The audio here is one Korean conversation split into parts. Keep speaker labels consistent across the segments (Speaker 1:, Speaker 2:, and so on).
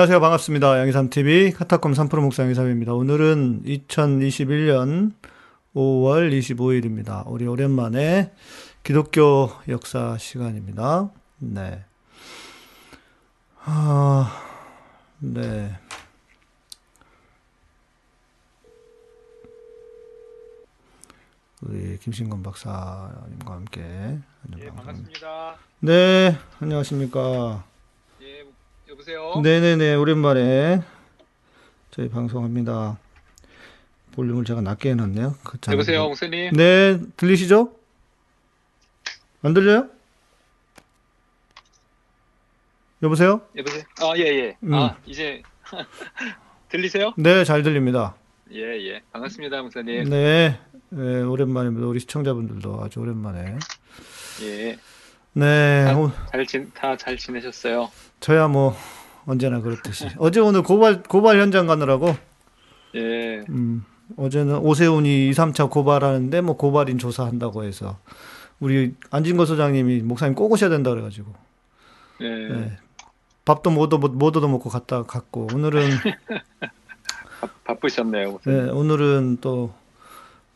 Speaker 1: 안녕하세요. 반갑습니다. 양희삼TV 카타콤 3프로 목사 양희삼입니다. 오늘은 2021년 5월 25일입니다. 우리 오랜만에 기독교 역사 시간입니다. 네. 아, 네. 우리 김신건 박사님과 함께.
Speaker 2: 예, 반갑습니다.
Speaker 1: 네, 안녕하십니까.
Speaker 2: 예, 여보세요.
Speaker 1: 네네네, 오랜만에 저희 방송합니다. 볼륨을 제가 낮게 해놨네요. 그 잘-
Speaker 2: 여보세요, 목사님.
Speaker 1: 네, 들리시죠? 안 들려요? 여보세요?
Speaker 2: 여보세요. 아, 예, 예.
Speaker 1: 음.
Speaker 2: 아, 이제 들리세요?
Speaker 1: 네, 잘 들립니다.
Speaker 2: 예, 예. 반갑습니다, 목사님.
Speaker 1: 네, 네, 오랜만입니다. 우리 시청자분들도 아주 오랜만에.
Speaker 2: 예.
Speaker 1: 네,
Speaker 2: 아.
Speaker 1: 오-
Speaker 2: 잘 진, 다잘 지내셨어요?
Speaker 1: 저야 뭐 언제나 그렇듯이. 어제 오늘 고발 고발 현장 가느라고
Speaker 2: 예.
Speaker 1: 음, 어제는 오세훈이 2, 3차 고발하는데 뭐 고발인 조사한다고 해서 우리 안진거 소장님이 목사님 꼭 오셔야 된다 그래가지고
Speaker 2: 예.
Speaker 1: 네. 밥도 못 얻어 먹고 갔다 갔고 오늘은
Speaker 2: 바, 네, 목사님.
Speaker 1: 오늘은 또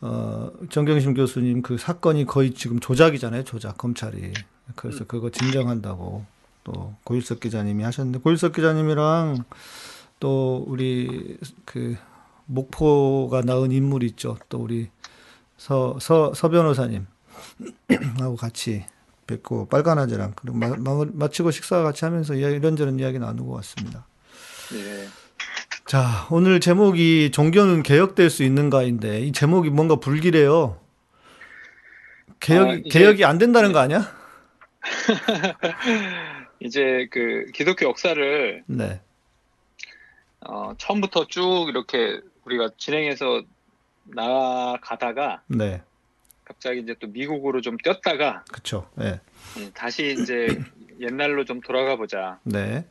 Speaker 1: 어, 정경심 교수님 그 사건이 거의 지금 조작이잖아요 조작 검찰이 그래서 그거 진정한다고 또 고일석 기자님이 하셨는데 고일석 기자님이랑 또 우리 그 목포가 낳은 인물 있죠 또 우리 서 서 서 변호사님 하고 같이 뵙고 빨간아재랑 그리고 마, 마, 마치고 식사 같이 하면서 이야- 이런저런 이야기 나누고 왔습니다.
Speaker 2: 예.
Speaker 1: 자, 오늘 제목이 종교는 개혁될 수 있는가인데 이 제목이 뭔가 불길해요. 개혁이
Speaker 2: 아, 이게-
Speaker 1: 개혁이 안 된다는 거 아니야?
Speaker 2: 이제 그 기독교 역사를
Speaker 1: 네.
Speaker 2: 어, 처음부터 쭉 이렇게 우리가 진행해서 나아가다가
Speaker 1: 네.
Speaker 2: 갑자기 이제 또 미국으로 좀 뛰었다가
Speaker 1: 그쵸 네.
Speaker 2: 예, 다시 이제 옛날로 좀 돌아가 보자.
Speaker 1: 네.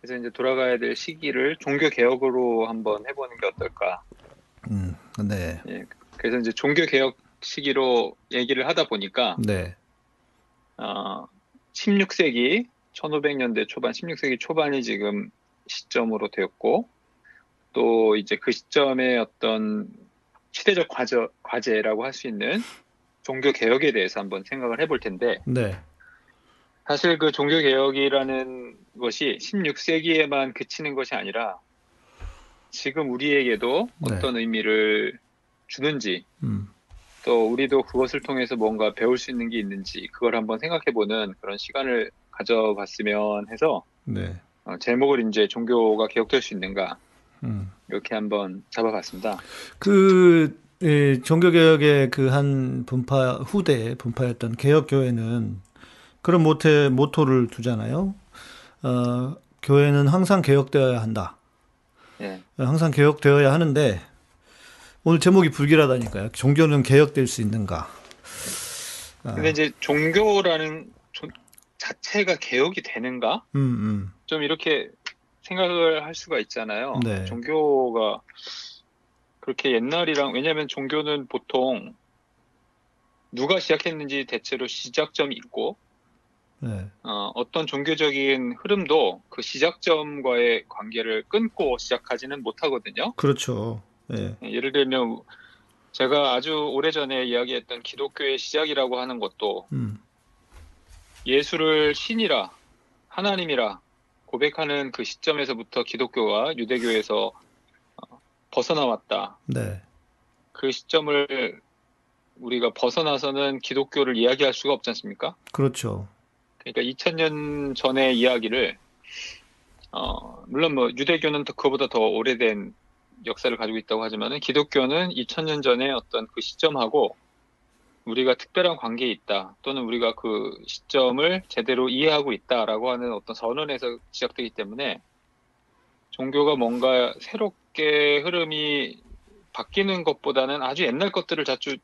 Speaker 2: 그래서 이제 돌아가야 될 시기를 종교 개혁으로 한번 해보는 게 어떨까.
Speaker 1: 음. 네.
Speaker 2: 예, 그래서 이제 종교 개혁 시기로 얘기를 하다 보니까
Speaker 1: 네.
Speaker 2: 어, 16세기 1500년대 초반, 16세기 초반이 지금 시점으로 되었고 또 이제 그 시점의 어떤 시대적 과제, 과제라고 할 수 있는 종교 개혁에 대해서 한번 생각을 해볼 텐데
Speaker 1: 네.
Speaker 2: 사실 그 종교 개혁이라는 것이 16세기에만 그치는 것이 아니라 지금 우리에게도
Speaker 1: 네.
Speaker 2: 어떤 의미를 주는지
Speaker 1: 음.
Speaker 2: 또 우리도 그것을 통해서 뭔가 배울 수 있는 게 있는지 그걸 한번 생각해보는 그런 시간을 가져봤으면 해서
Speaker 1: 네.
Speaker 2: 어, 제목을 이제 종교가 개혁될 수 있는가
Speaker 1: 음.
Speaker 2: 이렇게 한번 잡아봤습니다.
Speaker 1: 그 예, 종교 개혁의 그 한 분파 후대 분파였던 개혁 교회는 그런 모태 모토를 두잖아요. 어, 교회는 항상 개혁되어야 한다.
Speaker 2: 예.
Speaker 1: 항상 개혁되어야 하는데 오늘 제목이 불길하다니까요. 종교는 개혁될 수 있는가? 아,
Speaker 2: 근데 이제 종교라는 조- 자체가 개혁이 되는가?
Speaker 1: 음, 음,
Speaker 2: 좀 이렇게 생각을 할 수가 있잖아요.
Speaker 1: 네.
Speaker 2: 종교가 그렇게 옛날이랑 왜냐하면 종교는 보통 누가 시작했는지 대체로 시작점이 있고
Speaker 1: 네,
Speaker 2: 어, 어떤 종교적인 흐름도 그 시작점과의 관계를 끊고 시작하지는 못하거든요.
Speaker 1: 그렇죠. 예,
Speaker 2: 예, 예를 들면 제가 아주 오래전에 이야기했던 기독교의 시작이라고 하는 것도
Speaker 1: 음,
Speaker 2: 예수를 신이라 하나님이라 고백하는 그 시점에서부터 기독교가 유대교에서 어, 벗어나왔다.
Speaker 1: 네,
Speaker 2: 그 시점을 우리가 벗어나서는 기독교를 이야기할 수가 없지 않습니까?
Speaker 1: 그렇죠.
Speaker 2: 그러니까 2000년 전의 이야기를 어, 물론 뭐 유대교는 더 그거보다 더 오래된 역사를 가지고 있다고 하지만은 기독교는 2000년 전에 어떤 그 시점하고 우리가 특별한 관계에 있다 또는 우리가 그 시점을 제대로 이해하고 있다라고 하는 어떤 선언에서 시작되기 때문에 종교가 뭔가 새롭게 흐름이 바뀌는 것보다는 아주 옛날 것들을 자주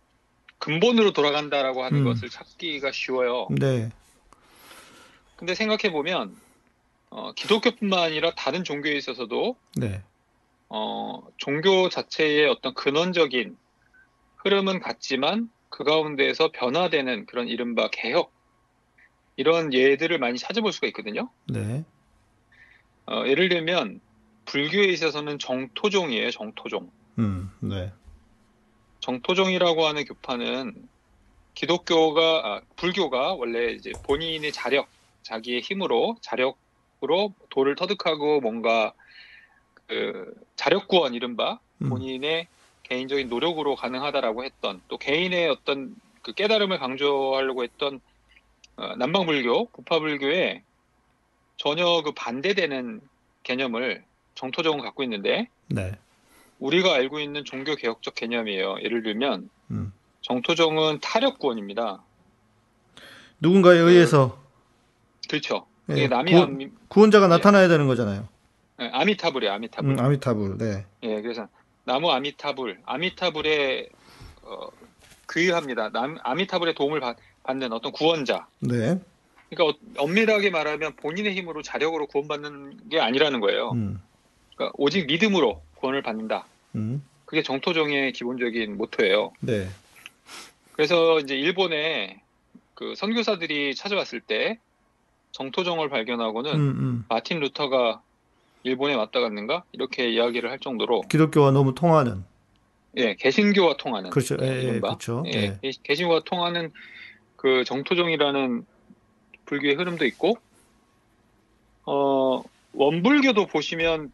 Speaker 2: 근본으로 돌아간다라고 하는
Speaker 1: 음.
Speaker 2: 것을 찾기가 쉬워요.
Speaker 1: 네,
Speaker 2: 근데 생각해 보면 어, 기독교뿐만 아니라 다른 종교에 있어서도
Speaker 1: 네,
Speaker 2: 어, 종교 자체의 어떤 근원적인 흐름은 같지만 그 가운데에서 변화되는 그런 이른바 개혁 이런 예들을 많이 찾아볼 수가 있거든요.
Speaker 1: 네,
Speaker 2: 어, 예를 들면 불교에 있어서는 정토종이에요. 정토종.
Speaker 1: 음, 네.
Speaker 2: 정토종이라고 하는 교파는 기독교가 아, 불교가 원래 이제 본인의 자력, 자기의 힘으로 자력으로 도를 터득하고 뭔가 그 자력 구원 이른바
Speaker 1: 음,
Speaker 2: 본인의 개인적인 노력으로 가능하다라고 했던 또 개인의 어떤 그 깨달음을 강조하려고 했던 어, 남방불교, 부파불교에 전혀 그 반대되는 개념을 정토종은 갖고 있는데
Speaker 1: 네.
Speaker 2: 우리가 알고 있는 종교 개혁적 개념이에요. 예를 들면
Speaker 1: 음.
Speaker 2: 정토종은 타력구원입니다.
Speaker 1: 누군가에 의해서
Speaker 2: 그렇죠.
Speaker 1: 예,
Speaker 2: 이게 남이
Speaker 1: 구-
Speaker 2: 아미,
Speaker 1: 구원자가
Speaker 2: 예.
Speaker 1: 나타나야 되는 거잖아요.
Speaker 2: 예, 아미타불이에요. 아미타불.
Speaker 1: 음, 아미타불. 네.
Speaker 2: 예, 그래서 나무 아미타불, 아미타불에 어, 귀의합니다. 남, 아미타불의 도움을 받, 받는 어떤 구원자.
Speaker 1: 네.
Speaker 2: 그러니까 어- 엄밀하게 말하면 본인의 힘으로 자력으로 구원받는 게 아니라는 거예요.
Speaker 1: 음.
Speaker 2: 그러니까 오직 믿음으로 구원을 받는다.
Speaker 1: 음.
Speaker 2: 그게 정토종의 기본적인 모토예요.
Speaker 1: 네.
Speaker 2: 그래서 이제 일본에 그 선교사들이 찾아왔을 때 정토종을 발견하고는
Speaker 1: 음, 음.
Speaker 2: 마틴 루터가 일본에 왔다 갔는가 이렇게 이야기를 할 정도로
Speaker 1: 기독교와 너무 통하는.
Speaker 2: 예 개신교와 통하는
Speaker 1: 그렇죠. 예, 예,
Speaker 2: 이른바
Speaker 1: 그렇죠.
Speaker 2: 예,
Speaker 1: 예.
Speaker 2: 개- 개신교와 통하는 그 정토종이라는 불교의 흐름도 있고 어 원불교도 보시면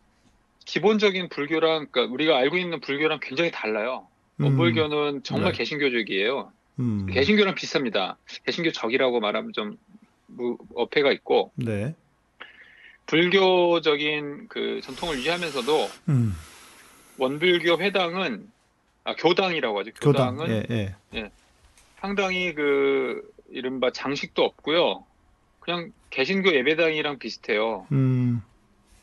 Speaker 2: 기본적인 불교랑 그러니까 우리가 알고 있는 불교랑 굉장히 달라요. 원불교는 정말
Speaker 1: 네.
Speaker 2: 개신교적이에요.
Speaker 1: 음.
Speaker 2: 개신교랑 비슷합니다. 개신교 적이라고 말하면 좀 무- 어폐가 있고
Speaker 1: 네.
Speaker 2: 불교적인 그 전통을 유지하면서도
Speaker 1: 음.
Speaker 2: 원불교 회당은 아 교당이라고 하죠.
Speaker 1: 교당.
Speaker 2: 교당은
Speaker 1: 예, 예.
Speaker 2: 상당히 그 이른바 장식도 없고요. 그냥 개신교 예배당이랑 비슷해요.
Speaker 1: 음.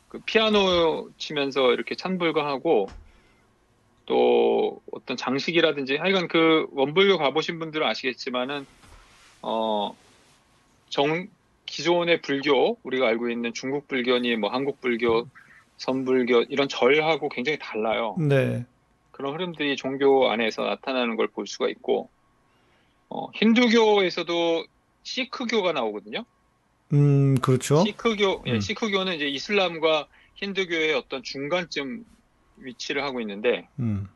Speaker 2: 그 피아노 치면서 이렇게 찬불가하고 또 어떤 장식이라든지 하여간 그 원불교 가보신 분들은 아시겠지만은 어 정 기존의 불교 우리가 알고 있는 중국 불교니 뭐 한국 불교 선불교 이런 절하고 굉장히 달라요.
Speaker 1: 네.
Speaker 2: 그런 흐름들이 종교 안에서 나타나는 걸 볼 수가 있고 어, 힌두교에서도 시크교가 나오거든요.
Speaker 1: 음, 그렇죠.
Speaker 2: 시크교, 예,
Speaker 1: 음.
Speaker 2: 시크교는 이제 이슬람과 힌두교의 어떤 중간쯤 위치를 하고 있는데
Speaker 1: 음.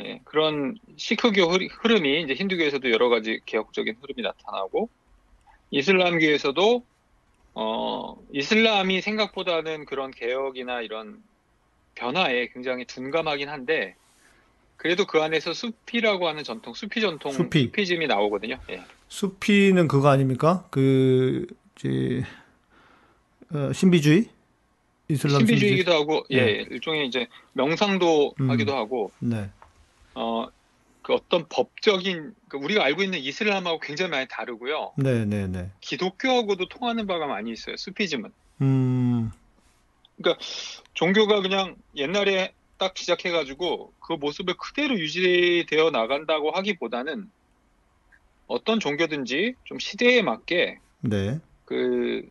Speaker 2: 예, 그런 시크교 흐- 흐름이 이제 힌두교에서도 여러 가지 개혁적인 흐름이 나타나고 이슬람교에서도 어, 이슬람이 생각보다는 그런 개혁이나 이런 변화에 굉장히 둔감하긴 한데 그래도 그 안에서 수피라고 하는 전통, 수피 전통,
Speaker 1: 수피.
Speaker 2: 수피즘이 나오거든요. 예.
Speaker 1: 수피는 그거 아닙니까? 그, 이제, 어, 신비주의? 이슬람 신비주의?
Speaker 2: 신비주의이기도 하고, 예, 일종의 이제 명상도
Speaker 1: 음.
Speaker 2: 하기도 하고,
Speaker 1: 네.
Speaker 2: 어, 그 어떤 법적인, 그 우리가 알고 있는 이슬람하고 굉장히 많이 다르고요.
Speaker 1: 네, 네, 네.
Speaker 2: 기독교하고도 통하는 바가 많이 있어요. 수피즘은.
Speaker 1: 음,
Speaker 2: 종교가 그냥 옛날에 딱 시작해가지고 그 모습을 그대로 유지되어 나간다고 하기보다는 어떤 종교든지 좀 시대에 맞게
Speaker 1: 네.
Speaker 2: 그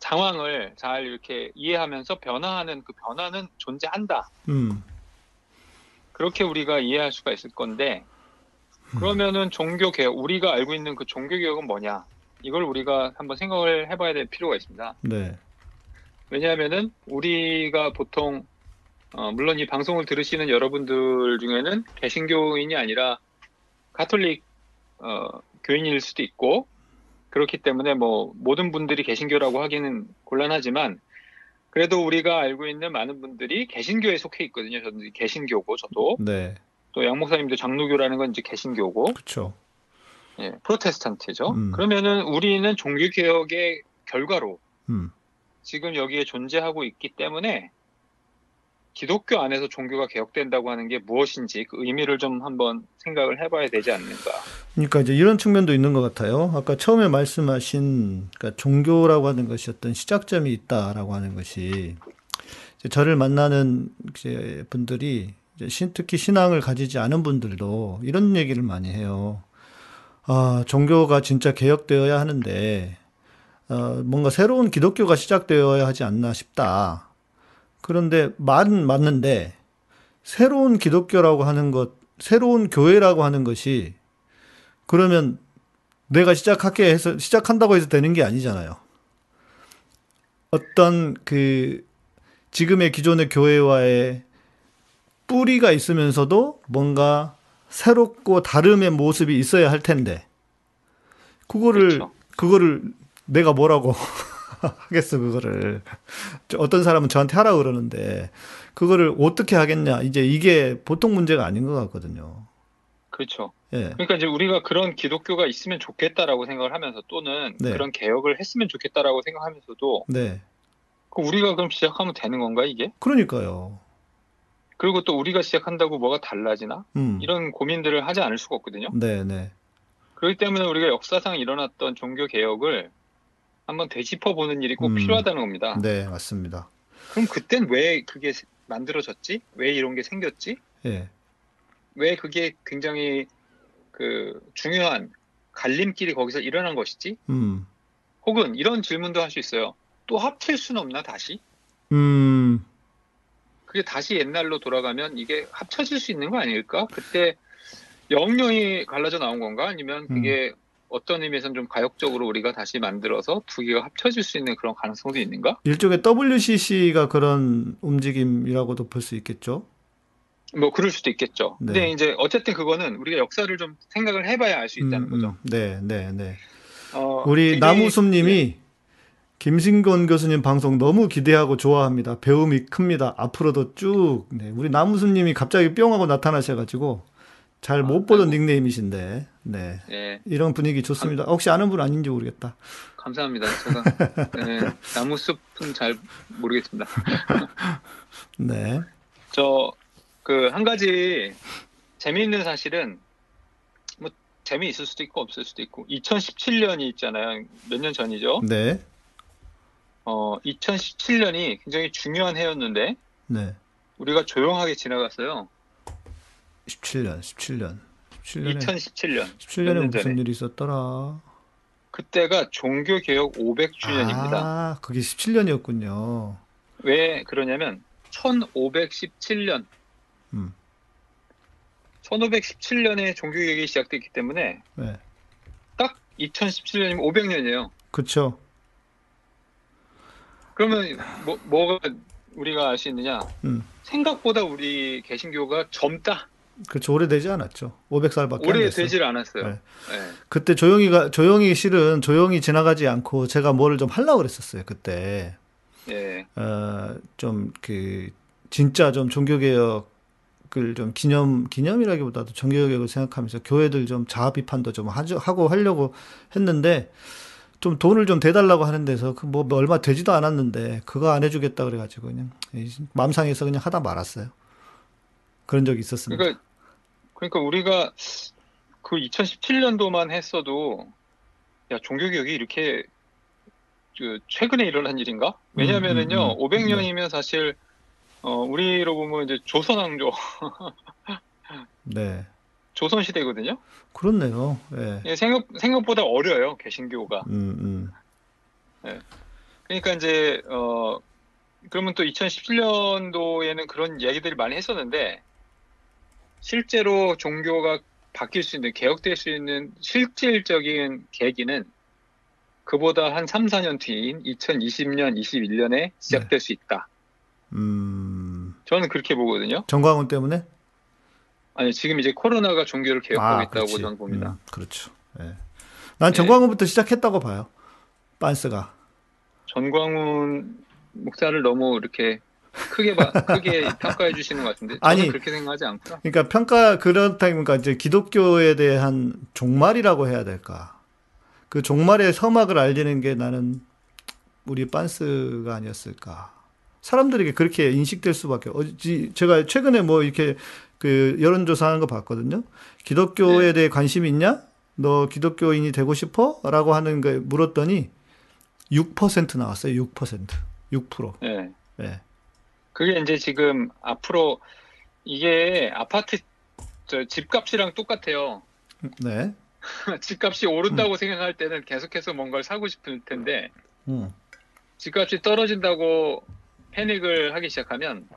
Speaker 2: 상황을 잘 이렇게 이해하면서 변화하는 그 변화는 존재한다.
Speaker 1: 음,
Speaker 2: 그렇게 우리가 이해할 수가 있을 건데 그러면은 종교 개혁 우리가 알고 있는 그 종교 개혁은 뭐냐? 이걸 우리가 한번 생각을 해봐야 될 필요가 있습니다.
Speaker 1: 네.
Speaker 2: 왜냐하면은 우리가 보통 어, 물론 이 방송을 들으시는 여러분들 중에는 개신교인이 아니라 가톨릭 어, 교인일 수도 있고 그렇기 때문에 뭐 모든 분들이 개신교라고 하기는 곤란하지만 그래도 우리가 알고 있는 많은 분들이 개신교에 속해 있거든요. 이제 개신교고 저도
Speaker 1: 네.
Speaker 2: 또 양 목사님도 장로교라는 건 이제 개신교고
Speaker 1: 그쵸.
Speaker 2: 예, 프로테스탄트죠.
Speaker 1: 음.
Speaker 2: 그러면은 우리는 종교 개혁의 결과로
Speaker 1: 음,
Speaker 2: 지금 여기에 존재하고 있기 때문에 기독교 안에서 종교가 개혁된다고 하는 게 무엇인지 그 의미를 좀 한번 생각을 해봐야 되지 않는가.
Speaker 1: 그러니까 이제 이런 측면도 있는 것 같아요. 아까 처음에 말씀하신 그러니까 종교라고 하는 것이 어떤 시작점이 있다라고 하는 것이 이제 저를 만나는 이제 분들이 이제 신, 특히 신앙을 가지지 않은 분들도 이런 얘기를 많이 해요. 아, 종교가 진짜 개혁되어야 하는데 어, 뭔가 새로운 기독교가 시작되어야 하지 않나 싶다. 그런데 말은 맞는데 새로운 기독교라고 하는 것, 새로운 교회라고 하는 것이 그러면 내가 시작할게 해서 시작한다고 해서 되는 게 아니잖아요. 어떤 그 지금의 기존의 교회와의 뿌리가 있으면서도 뭔가 새롭고 다름의 모습이 있어야 할 텐데 그거를
Speaker 2: 그렇죠.
Speaker 1: 그거를 내가 뭐라고 하겠어 그거를 어떤 사람은 저한테 하라 고 그러는데 그거를 어떻게 하겠냐 이제 이게 보통 문제가 아닌 것 같거든요.
Speaker 2: 그렇죠.
Speaker 1: 예,
Speaker 2: 그러니까 이제 우리가 그런 기독교가 있으면 좋겠다라고 생각을 하면서 또는
Speaker 1: 네.
Speaker 2: 그런 개혁을 했으면 좋겠다라고 생각하면서도
Speaker 1: 네,
Speaker 2: 그 우리가 그럼 시작하면 되는 건가 이게?
Speaker 1: 그러니까요.
Speaker 2: 그리고 또 우리가 시작한다고 뭐가 달라지나?
Speaker 1: 음,
Speaker 2: 이런 고민들을 하지 않을 수가 없거든요.
Speaker 1: 네, 네,
Speaker 2: 그렇기 때문에 우리가 역사상 일어났던 종교 개혁을 한번 되짚어 보는 일이 꼭
Speaker 1: 음.
Speaker 2: 필요하다는 겁니다.
Speaker 1: 네, 맞습니다.
Speaker 2: 그럼 그땐 왜 그게 만들어졌지? 왜 이런 게 생겼지?
Speaker 1: 예,
Speaker 2: 왜 그게 굉장히 그 중요한 갈림길이 거기서 일어난 것이지?
Speaker 1: 음,
Speaker 2: 혹은 이런 질문도 할 수 있어요. 또 합칠 수는 없나 다시?
Speaker 1: 음,
Speaker 2: 그게 다시 옛날로 돌아가면 이게 합쳐질 수 있는 거 아닐까? 그때 영영이 갈라져 나온 건가? 아니면 그게 어떤 의미에서는 좀 가역적으로 우리가 다시 만들어서 두 개가 합쳐질 수 있는 그런 가능성도 있는가?
Speaker 1: 일종의 WCC가 그런 움직임이라고도 볼 수 있겠죠.
Speaker 2: 뭐 그럴 수도 있겠죠.
Speaker 1: 네.
Speaker 2: 근데 이제 어쨌든 그거는 우리가 역사를 좀 생각을 해봐야 알 수 있다는
Speaker 1: 음,
Speaker 2: 거죠.
Speaker 1: 음, 네, 네, 네.
Speaker 2: 어,
Speaker 1: 우리
Speaker 2: 굉장히- 예.
Speaker 1: 나무숲님이 김신건 교수님 방송 너무 기대하고 좋아합니다. 배움이 큽니다. 앞으로도 쭉. 네, 우리 나무숲님이 갑자기 뿅 하고 나타나셔가지고 잘못
Speaker 2: 아,
Speaker 1: 보던. 닉네임이신데, 네.
Speaker 2: 예,
Speaker 1: 이런 분위기 좋습니다. 혹시 아는 분 아닌지 모르겠다.
Speaker 2: 감사합니다. 제가 네, 나무 숲은 잘 모르겠습니다.
Speaker 1: 네.
Speaker 2: 저 그 한 가지 재미있는 사실은 뭐 재미있을 수도 있고 없을 수도 있고 2017년이 있잖아요. 몇 년 전이죠.
Speaker 1: 네.
Speaker 2: 어 2017년이 굉장히 중요한 해였는데
Speaker 1: 네.
Speaker 2: 우리가 조용하게 지나갔어요.
Speaker 1: 17년, 17년. 17년에,
Speaker 2: 2017년.
Speaker 1: 17년에
Speaker 2: 몇년
Speaker 1: 무슨
Speaker 2: 전에.
Speaker 1: 일이 있었더라.
Speaker 2: 그때가 종교 개혁 500주년입니다.
Speaker 1: 아, 그게 17년이었군요.
Speaker 2: 왜 그러냐면 1517년
Speaker 1: 음.
Speaker 2: 1517년에 종교 개혁이 시작됐기 때문에
Speaker 1: 네.
Speaker 2: 딱 2017년이면 500년이에요.
Speaker 1: 그쵸.
Speaker 2: 그러면 뭐, 뭐가 우리가 알 수 있느냐?
Speaker 1: 음.
Speaker 2: 생각보다 우리 개신교가 젊다.
Speaker 1: 그렇죠. 오래되지 않았죠. 500살밖에 안
Speaker 2: 오래
Speaker 1: 됐어요.
Speaker 2: 되질 않았어요.
Speaker 1: 네.
Speaker 2: 네.
Speaker 1: 그때 조용히가 조용히 실은 조용히 지나가지 않고 제가 뭐를 좀 하려고 그랬었어요. 그때
Speaker 2: 예.
Speaker 1: 어좀 그 진짜 좀 종교 개혁을 좀 기념 기념이라기보다도 종교 개혁을 생각하면서 교회들 좀 자아 비판도 좀 하죠, 하고 하려고 했는데 좀 돈을 좀 대달라고 하는 데서 그 뭐 얼마 되지도 않았는데 그거 안 해주겠다 그래가지고 그냥 마음 상해서 그냥 하다 말았어요. 그런 적이 있었습니다.
Speaker 2: 그러니까 그러니까 우리가 그 2017년도만 했어도 야 종교 개혁이 이렇게 그 최근에 일어난 일인가? 왜냐면은요
Speaker 1: 음, 음, 음.
Speaker 2: 500년이면 사실 어 우리로 보면 이제 조선왕조
Speaker 1: 네,
Speaker 2: 조선 시대거든요.
Speaker 1: 그렇네요. 예.
Speaker 2: 예, 생각 생각보다 어려요 개신교가.
Speaker 1: 음, 음.
Speaker 2: 그러니까 이제 어 그러면 또 2017년도에는 그런 얘기들을 많이 했었는데 실제로 종교가 바뀔 수 있는 개혁될 수 있는 실질적인 계기는 그보다 한 3, 4년 뒤인 2020년, 21년에 시작될 수 있다.
Speaker 1: 음,
Speaker 2: 저는 그렇게 보거든요.
Speaker 1: 정광훈 때문에?
Speaker 2: 아니 지금 이제 코로나가 종교를 개혁하고 있다고
Speaker 1: 그렇지.
Speaker 2: 저는 봅니다.
Speaker 1: 음, 그렇죠. 예. 난 정광훈부터 시작했다고 봐요. 빤스가.
Speaker 2: 전광훈 목사를 너무 이렇게 크게 봐, 크게 평가해 주시는 것 같은데 저는
Speaker 1: 아니.
Speaker 2: 그렇게 생각하지 않고요.
Speaker 1: 그러니까 평가 그렇다 보니까 이제 기독교에 대한 종말이라고 해야 될까? 그 종말의 서막을 알리는 게 나는 우리 빤스가 아니었을까? 사람들에게 그렇게 인식될 수밖에. 어지 제가 최근에 뭐 이렇게 그 여론조사하는 거 봤거든요. 기독교에
Speaker 2: 네.
Speaker 1: 대해 관심 있냐? 너 기독교인이 되고 싶어? 라고 하는 거 물었더니 6% 나왔어요. 6%. 6%.
Speaker 2: 네.
Speaker 1: 예.
Speaker 2: 그게 이제 지금 앞으로 이게 아파트 저 집값이랑 똑같아요.
Speaker 1: 네.
Speaker 2: 집값이 오른다고 생각할 때는 계속해서 뭔가를 사고 싶을 텐데
Speaker 1: 음.
Speaker 2: 집값이 떨어진다고 패닉을 하기 시작하면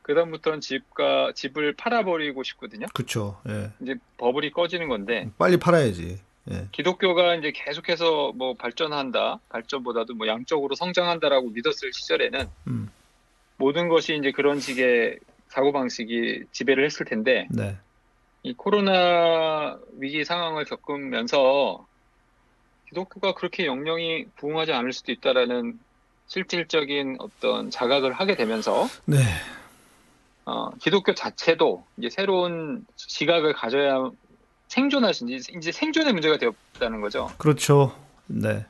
Speaker 2: 그다음부터는 집가 집을 팔아버리고 싶거든요.
Speaker 1: 그쵸. 예.
Speaker 2: 이제 버블이 꺼지는 건데
Speaker 1: 빨리 팔아야지. 예.
Speaker 2: 기독교가 이제 계속해서 뭐 발전한다, 발전보다도 뭐 양적으로 성장한다라고 믿었을 시절에는
Speaker 1: 음.
Speaker 2: 모든 것이 이제 그런 식의 사고 방식이 지배를 했을 텐데,
Speaker 1: 네.
Speaker 2: 이 코로나 위기 상황을 겪으면서 기독교가 그렇게 영영이 부흥하지 않을 수도 있다라는 실질적인 어떤 자각을 하게 되면서,
Speaker 1: 네.
Speaker 2: 어, 기독교 자체도 이제 새로운 시각을 가져야 생존할 수, 이제 이제 생존의 문제가 되었다는 거죠.
Speaker 1: 그렇죠. 네.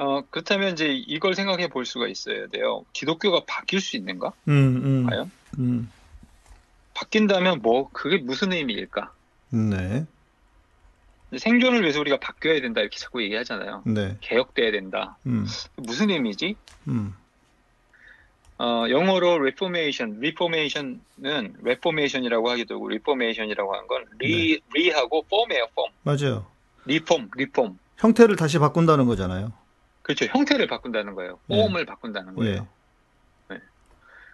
Speaker 2: 어, 그렇다면 이제 이걸 생각해 볼 수가 있어야 돼요. 기독교가 바뀔 수 있는가?
Speaker 1: 음, 음.
Speaker 2: 과연?
Speaker 1: 음.
Speaker 2: 바뀐다면 뭐, 그게 무슨 의미일까?
Speaker 1: 네.
Speaker 2: 생존을 위해서 우리가 바뀌어야 된다, 이렇게 자꾸 얘기하잖아요.
Speaker 1: 네.
Speaker 2: 개혁돼야 된다.
Speaker 1: 음.
Speaker 2: 무슨 의미지?
Speaker 1: 음.
Speaker 2: 어, 영어로 reformation, reformation은 reformation이라고 하기도 하고 reformation이라고 하는 건 re, re하고 form이에요, form.
Speaker 1: 맞아요.
Speaker 2: reform, reform.
Speaker 1: 형태를 다시 바꾼다는 거잖아요.
Speaker 2: 그렇죠. 형태를 바꾼다는 거예요.
Speaker 1: 네.
Speaker 2: form을 바꾼다는 거예요.
Speaker 1: 예.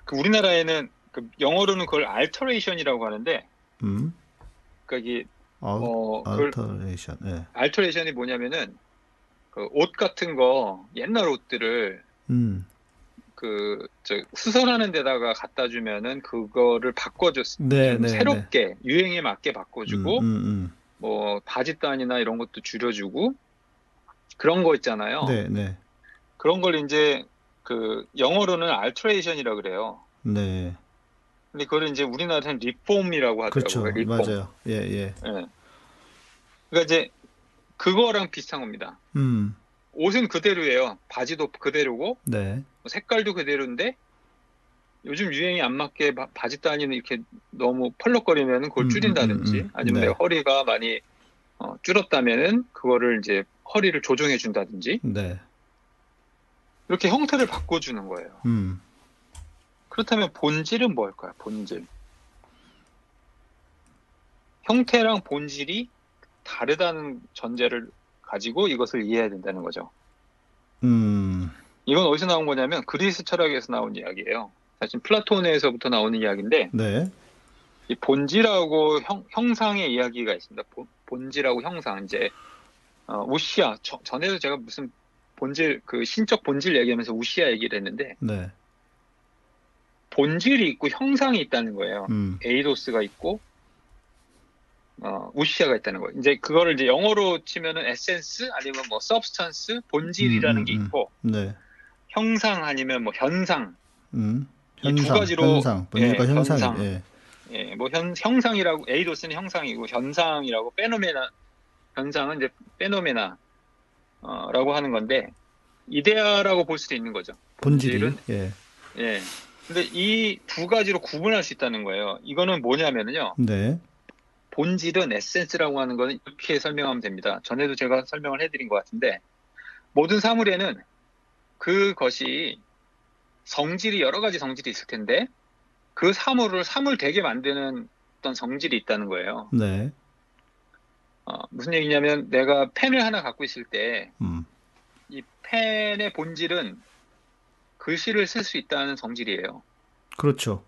Speaker 2: 그 우리나라에는 그 영어로는 그걸 alteration이라고 하는데,
Speaker 1: 음.
Speaker 2: 그러니까 이게
Speaker 1: 아,
Speaker 2: 어, 그걸
Speaker 1: 알터레이션. 예.
Speaker 2: 알터레이션이 뭐냐면은 그 옷 같은 거 옛날 옷들을
Speaker 1: 음.
Speaker 2: 그저 수선하는 데다가 갖다 주면은 그거를 바꿔줬
Speaker 1: 네,
Speaker 2: 좀
Speaker 1: 네,
Speaker 2: 새롭게 유행에 맞게
Speaker 1: 네.
Speaker 2: 바꿔주고
Speaker 1: 음, 음,
Speaker 2: 뭐 바지 단이나 이런 것도 줄여주고 그런 거 있잖아요.
Speaker 1: 음. 네, 네.
Speaker 2: 그런 걸 이제 그 영어로는 알터레이션이라 그래요.
Speaker 1: 네.
Speaker 2: 근데 그걸 이제 우리나라에는 리폼이라고
Speaker 1: 그렇죠.
Speaker 2: 하더라고요. 리폼.
Speaker 1: 맞아요. 예, 예.
Speaker 2: 예. 그러니까 이제 그거랑 비슷한 겁니다.
Speaker 1: 음.
Speaker 2: 옷은 그대로예요. 바지도 그대로고
Speaker 1: 네.
Speaker 2: 뭐 색깔도 그대로인데 요즘 유행이 안 맞게 바, 바지 단위는 이렇게 너무 펄럭거리면은 그걸
Speaker 1: 음,
Speaker 2: 줄인다든지
Speaker 1: 음, 음, 음.
Speaker 2: 아니면
Speaker 1: 네.
Speaker 2: 허리가 많이 어, 줄었다면은 그거를 이제 허리를 조정해 준다든지
Speaker 1: 네.
Speaker 2: 이렇게 형태를 바꿔주는 거예요.
Speaker 1: 음.
Speaker 2: 그렇다면 본질은 뭘까요? 본질. 형태랑 본질이 다르다는 전제를 가지고 이것을 이해해야 된다는 거죠.
Speaker 1: 음.
Speaker 2: 이건 어디서 나온 거냐면 그리스 철학에서 나온 이야기예요. 사실 플라톤에서부터 나오는 이야기인데
Speaker 1: 네.
Speaker 2: 이 본질하고 형, 형상의 이야기가 있습니다. 본, 본질하고 형상 이제 어, 우시아 저- 전에도 제가 무슨 본질 그 신적 본질 얘기하면서 우시아 얘기를 했는데
Speaker 1: 네.
Speaker 2: 본질이 있고 형상이 있다는 거예요.
Speaker 1: 음.
Speaker 2: 에이도스가 있고 어, 우시아가 있다는 거예요. 이제 그거를 이제 영어로 치면은 에센스 아니면 뭐 substance 본질이라는
Speaker 1: 음, 음,
Speaker 2: 게
Speaker 1: 음.
Speaker 2: 있고
Speaker 1: 네.
Speaker 2: 형상 아니면 뭐 현상
Speaker 1: 음.
Speaker 2: 이 두
Speaker 1: 현상,
Speaker 2: 가지로-
Speaker 1: 현상. 본질과
Speaker 2: 예,
Speaker 1: 현상이.
Speaker 2: 현상.
Speaker 1: 예.
Speaker 2: 예, 뭐 현, 형상이라고 에이도스는 형상이고 현상이라고 phenomena 현상은 이제 페노메나 어, 라고 하는 건데 이데아라고 볼 수도 있는 거죠. 본질은-
Speaker 1: 예.
Speaker 2: 예. 근데 이 두 가지로 구분할 수 있다는 거예요. 이거는 뭐냐면요.
Speaker 1: 네.
Speaker 2: 본질은 에센스라고 하는 거는 이렇게 설명하면 됩니다. 전에도 제가 설명을 해드린 것 같은데 모든 사물에는 그것이 성질이 여러 가지 성질이 있을 텐데 그 사물을 사물 되게 만드는 어떤 성질이 있다는 거예요.
Speaker 1: 네.
Speaker 2: 어, 무슨 얘기냐면 내가 펜을 하나 갖고 있을 때이
Speaker 1: 음.
Speaker 2: 펜의 본질은 글씨를 쓸 수 있다는 성질이에요.
Speaker 1: 그렇죠.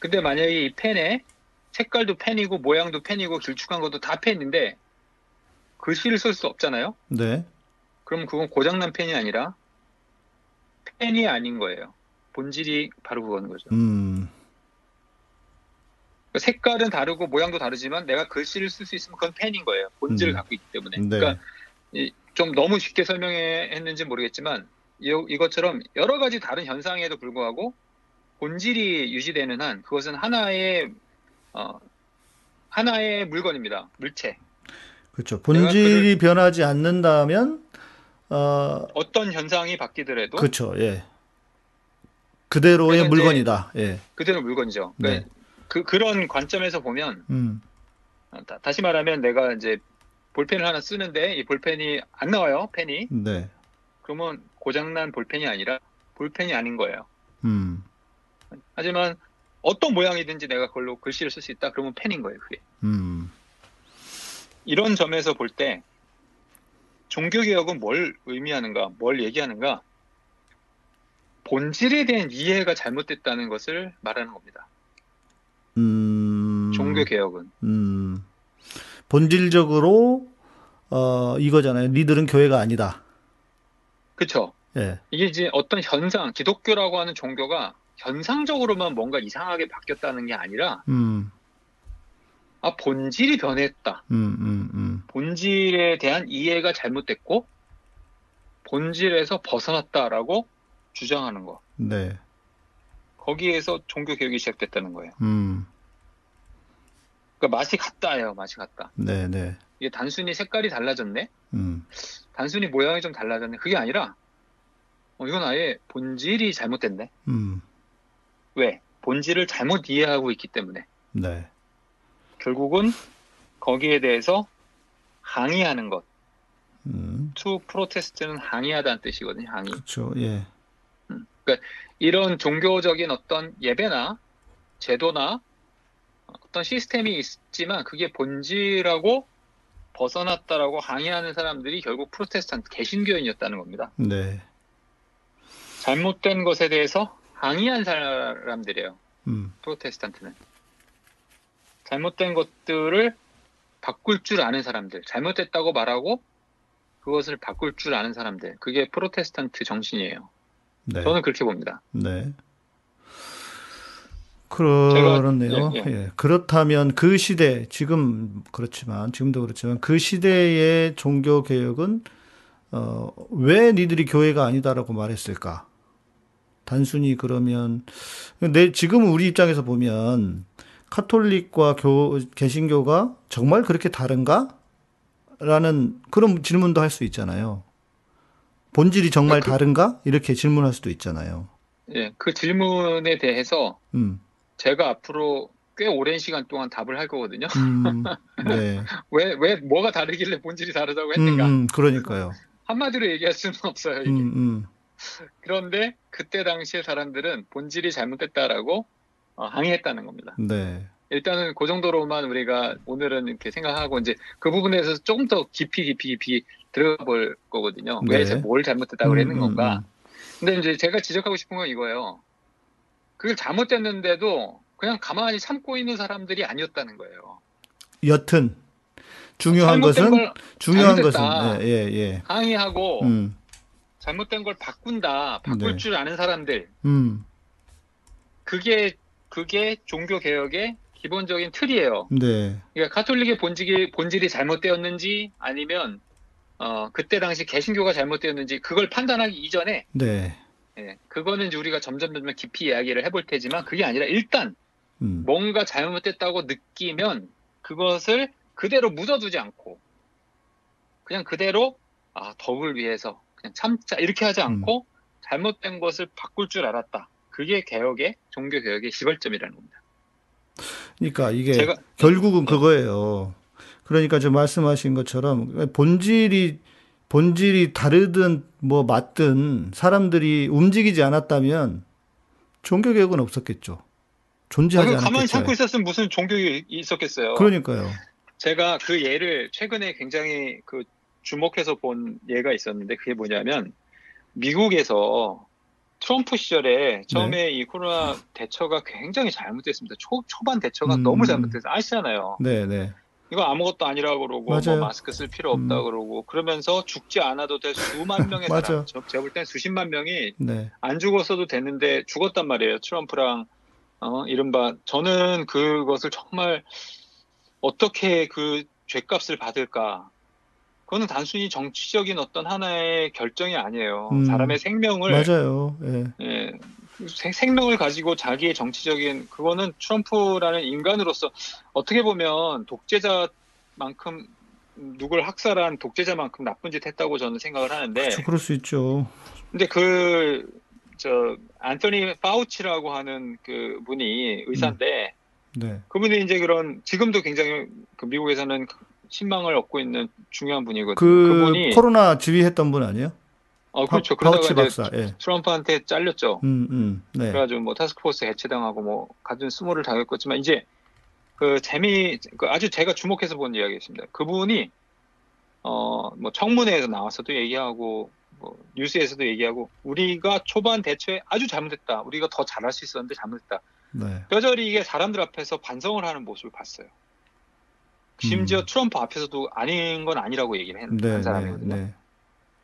Speaker 2: 근데 만약에 이 펜에 색깔도 펜이고 모양도 펜이고 길쭉한 것도 다 펜인데 글씨를 쓸 수 없잖아요.
Speaker 1: 네.
Speaker 2: 그럼 그건 고장난 펜이 아니라 펜이 아닌 거예요. 본질이 바로 그거는 거죠.
Speaker 1: 음.
Speaker 2: 그러니까 색깔은 다르고 모양도 다르지만 내가 글씨를 쓸 수 있으면 그건 펜인 거예요. 본질을
Speaker 1: 음.
Speaker 2: 갖고 있기 때문에.
Speaker 1: 네.
Speaker 2: 그러니까 이- 좀 너무 쉽게 설명했는지 모르겠지만 이, 이것처럼 여러 가지 다른 현상에도 불구하고 본질이 유지되는 한 그것은 하나의 어, 하나의 물건입니다. 물체.
Speaker 1: 그렇죠. 본질이 변하지 않는다면 어,
Speaker 2: 어떤 현상이 바뀌더라도
Speaker 1: 그렇죠. 예. 그대로의
Speaker 2: 이제-
Speaker 1: 물건이다. 예.
Speaker 2: 그대로 물건이죠. 그러니까
Speaker 1: 네.
Speaker 2: 그, 그런 관점에서 보면
Speaker 1: 음.
Speaker 2: 어, 다, 다시 말하면 내가 이제 볼펜을 하나 쓰는데 이 볼펜이 안 나와요. 펜이.
Speaker 1: 네.
Speaker 2: 그러면 고장난 볼펜이 아니라 볼펜이 아닌 거예요.
Speaker 1: 음.
Speaker 2: 하지만 어떤 모양이든지 내가 그걸로 글씨를 쓸 수 있다. 그러면 펜인 거예요. 그게.
Speaker 1: 음.
Speaker 2: 이런 점에서 볼 때 종교개혁은 뭘 의미하는가, 뭘 얘기하는가? 본질에 대한 이해가 잘못됐다는 것을 말하는 겁니다.
Speaker 1: 음.
Speaker 2: 종교 개혁은.
Speaker 1: 음. 본질적으로 어 이거잖아요. 니들은 교회가 아니다.
Speaker 2: 그쵸?
Speaker 1: 예.
Speaker 2: 이게 이제 어떤 현상, 기독교라고 하는 종교가 현상적으로만 뭔가 이상하게 바뀌었다는 게 아니라,
Speaker 1: 음.
Speaker 2: 아, 본질이 변했다.
Speaker 1: 음, 음, 음.
Speaker 2: 본질에 대한 이해가 잘못됐고, 본질에서 벗어났다라고 주장하는 거.
Speaker 1: 네.
Speaker 2: 거기에서 종교 개혁이 시작됐다는 거예요.
Speaker 1: 음.
Speaker 2: 그러니까 맛이 같다예요, 맛이 같다.
Speaker 1: 네, 네.
Speaker 2: 이게 단순히 색깔이 달라졌네?
Speaker 1: 음.
Speaker 2: 단순히 모양이 좀 달라졌네? 그게 아니라, 어, 이건 아예 본질이 잘못됐네?
Speaker 1: 음.
Speaker 2: 왜? 본질을 잘못 이해하고 있기 때문에.
Speaker 1: 네.
Speaker 2: 결국은 거기에 대해서 항의하는 것.
Speaker 1: 음.
Speaker 2: to protest는 항의하다는 뜻이거든요. 항의.
Speaker 1: 그렇죠. 예.
Speaker 2: 이런 종교적인 어떤 예배나 제도나 어떤 시스템이 있지만 그게 본질하고 벗어났다라고 항의하는 사람들이 결국 프로테스탄트 개신교인이었다는 겁니다.
Speaker 1: 네.
Speaker 2: 잘못된 것에 대해서 항의한 사람들이에요.
Speaker 1: 음.
Speaker 2: 프로테스탄트는. 잘못된 것들을 바꿀 줄 아는 사람들, 잘못됐다고 말하고 그것을 바꿀 줄 아는 사람들, 그게 프로테스탄트 정신이에요.
Speaker 1: 네.
Speaker 2: 저는 그렇게 봅니다.
Speaker 1: 네. 그렇네요.
Speaker 2: 제가- 예,
Speaker 1: 예. 그렇다면 그 시대, 지금 그렇지만, 지금도 그렇지만, 그 시대의 종교 개혁은, 어, 왜 니들이 교회가 아니다라고 말했을까? 단순히 그러면, 내, 지금 우리 입장에서 보면, 카톨릭과 교, 개신교가 정말 그렇게 다른가? 라는 그런 질문도 할 수 있잖아요. 본질이 정말
Speaker 2: 그-
Speaker 1: 다른가? 이렇게 질문할 수도 있잖아요.
Speaker 2: 예, 그 질문에 대해서
Speaker 1: 음.
Speaker 2: 제가 앞으로 꽤 오랜 시간 동안 답을 할 거거든요.
Speaker 1: 음, 네.
Speaker 2: 왜, 왜, 뭐가 다르길래 본질이 다르다고
Speaker 1: 음,
Speaker 2: 했는가?
Speaker 1: 음, 그러니까요.
Speaker 2: 한마디로 얘기할 수는 없어요, 이게.
Speaker 1: 음, 음,
Speaker 2: 그런데 그때 당시에 사람들은 본질이 잘못됐다라고 어, 항의했다는 겁니다.
Speaker 1: 네.
Speaker 2: 일단은 그 정도로만 우리가 오늘은 이렇게 생각하고 이제 그 부분에 서 조금 더 깊이 깊이 깊이 들어가 볼 거거든요.
Speaker 1: 네.
Speaker 2: 왜뭘 잘못됐다고
Speaker 1: 음,
Speaker 2: 그랬는
Speaker 1: 음,
Speaker 2: 건가? 근데 이제 제가 지적하고 싶은 건 이거예요. 그걸 잘못됐는데도 그냥 가만히 참고 있는 사람들이 아니었다는 거예요.
Speaker 1: 여튼 중요한 것은
Speaker 2: 걸
Speaker 1: 중요한 것은. 예, 예, 예.
Speaker 2: 항의하고
Speaker 1: 음,
Speaker 2: 잘못된 걸 바꾼다, 바꿀
Speaker 1: 네.
Speaker 2: 줄 아는 사람들,
Speaker 1: 음,
Speaker 2: 그게 그게 종교 개혁의 기본적인 틀이에요.
Speaker 1: 네,
Speaker 2: 그러니까 카톨릭의 본질이 본질이 잘못되었는지 아니면 어 그때 당시 개신교가 잘못되었는지 그걸 판단하기 이전에
Speaker 1: 네,
Speaker 2: 예, 그거는 이제 우리가 점점 점점 깊이 이야기를 해볼 테지만 그게 아니라 일단
Speaker 1: 음,
Speaker 2: 뭔가 잘못됐다고 느끼면 그것을 그대로 묻어두지 않고 그냥 그대로 아 덕을 위해서 그냥 참자 이렇게 하지 않고 잘못된 것을 바꿀 줄 알았다. 그게 개혁의 종교 개혁의 시발점이라는 겁니다.
Speaker 1: 그러니까 이게
Speaker 2: 제가
Speaker 1: 결국은
Speaker 2: 네.
Speaker 1: 그거예요. 그러니까 저 말씀하신 것처럼 본질이 본질이 다르든 뭐 맞든 사람들이 움직이지 않았다면 종교 개혁은 없었겠죠. 존재하지
Speaker 2: 아, 가만히
Speaker 1: 않았겠죠.
Speaker 2: 참고 있었으면 무슨 종교가 있었겠어요.
Speaker 1: 그러니까요.
Speaker 2: 제가 그 예를 최근에 굉장히 그 주목해서 본 예가 있었는데 그게 뭐냐면 미국에서 트럼프 시절에 처음에
Speaker 1: 네.
Speaker 2: 이 코로나 대처가 굉장히 잘못됐습니다. 초, 초반 대처가
Speaker 1: 음.
Speaker 2: 너무 잘못돼서 아시잖아요.
Speaker 1: 네, 네.
Speaker 2: 이거 아무것도 아니라 그러고 뭐. 마스크 쓸 필요 없다
Speaker 1: 음.
Speaker 2: 그러고 그러면서 죽지 않아도 될 수만 명의. 사람 저- 제가 볼 땐 수십만 명이
Speaker 1: 네.
Speaker 2: 안 죽었어도 됐는데 죽었단 말이에요. 트럼프랑 어 이른바 저는 그것을 정말 어떻게 그 죄값을 받을까? 그거는 단순히 정치적인 어떤 하나의 결정이 아니에요.
Speaker 1: 음.
Speaker 2: 사람의 생명을
Speaker 1: 맞아요. 예.
Speaker 2: 예, 생- 생명을 가지고 자기의 정치적인 그거는 트럼프라는 인간으로서 어떻게 보면 독재자만큼 누굴 학살한 독재자만큼 나쁜 짓 했다고 저는 생각을 하는데
Speaker 1: 저 그럴 수 있죠.
Speaker 2: 근데 그, 저, 안토니 파우치라고 하는 그 분이 의사인데,
Speaker 1: 네.
Speaker 2: 그분이 이제 그런, 지금도 굉장히 그 미국에서는 신망을 얻고 있는 중요한 분이거든요.
Speaker 1: 그
Speaker 2: 분이
Speaker 1: 코로나 지휘했던 분 아니에요?
Speaker 2: 어, 그렇죠.
Speaker 1: 파,
Speaker 2: 그러다가
Speaker 1: 파우치
Speaker 2: 이제
Speaker 1: 박사. 예.
Speaker 2: 트럼프한테 잘렸죠.
Speaker 1: 음, 음. 네.
Speaker 2: 그래가지고 뭐 task force 해체당하고 뭐 갖은 수모를 당했겠지만, 이제 그 재미, 그 아주 제가 주목해서 본 이야기였습니다. 그분이, 어, 뭐 청문회에서 나와서도 얘기하고, 뭐 뉴스에서도 얘기하고, 우리가 초반 대처에 아주 잘못했다. 우리가 더 잘할 수 있었는데 잘못했다.
Speaker 1: 네.
Speaker 2: 뼈저리게 사람들 앞에서 반성을 하는 모습을 봤어요. 심지어
Speaker 1: 음.
Speaker 2: 트럼프 앞에서도 아닌 건 아니라고 얘기를 한,
Speaker 1: 네,
Speaker 2: 한
Speaker 1: 네,
Speaker 2: 사람이거든요.
Speaker 1: 네.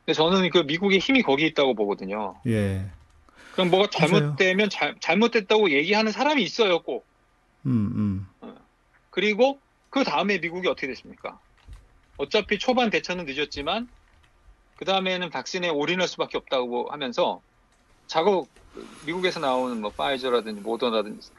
Speaker 2: 근데 저는 그 미국의 힘이 거기 있다고 보거든요.
Speaker 1: 예.
Speaker 2: 그럼 뭐가. 잘못되면 잘, 잘못됐다고 얘기하는 사람이 있어요, 꼭.
Speaker 1: 음, 음.
Speaker 2: 그리고 그 다음에 미국이 어떻게 됐습니까? 어차피 초반 대처는 늦었지만 그 다음에는 박신에 올인할 수밖에 없다고 하면서 자국 미국에서 나오는 뭐 파이저라든지 모더나든지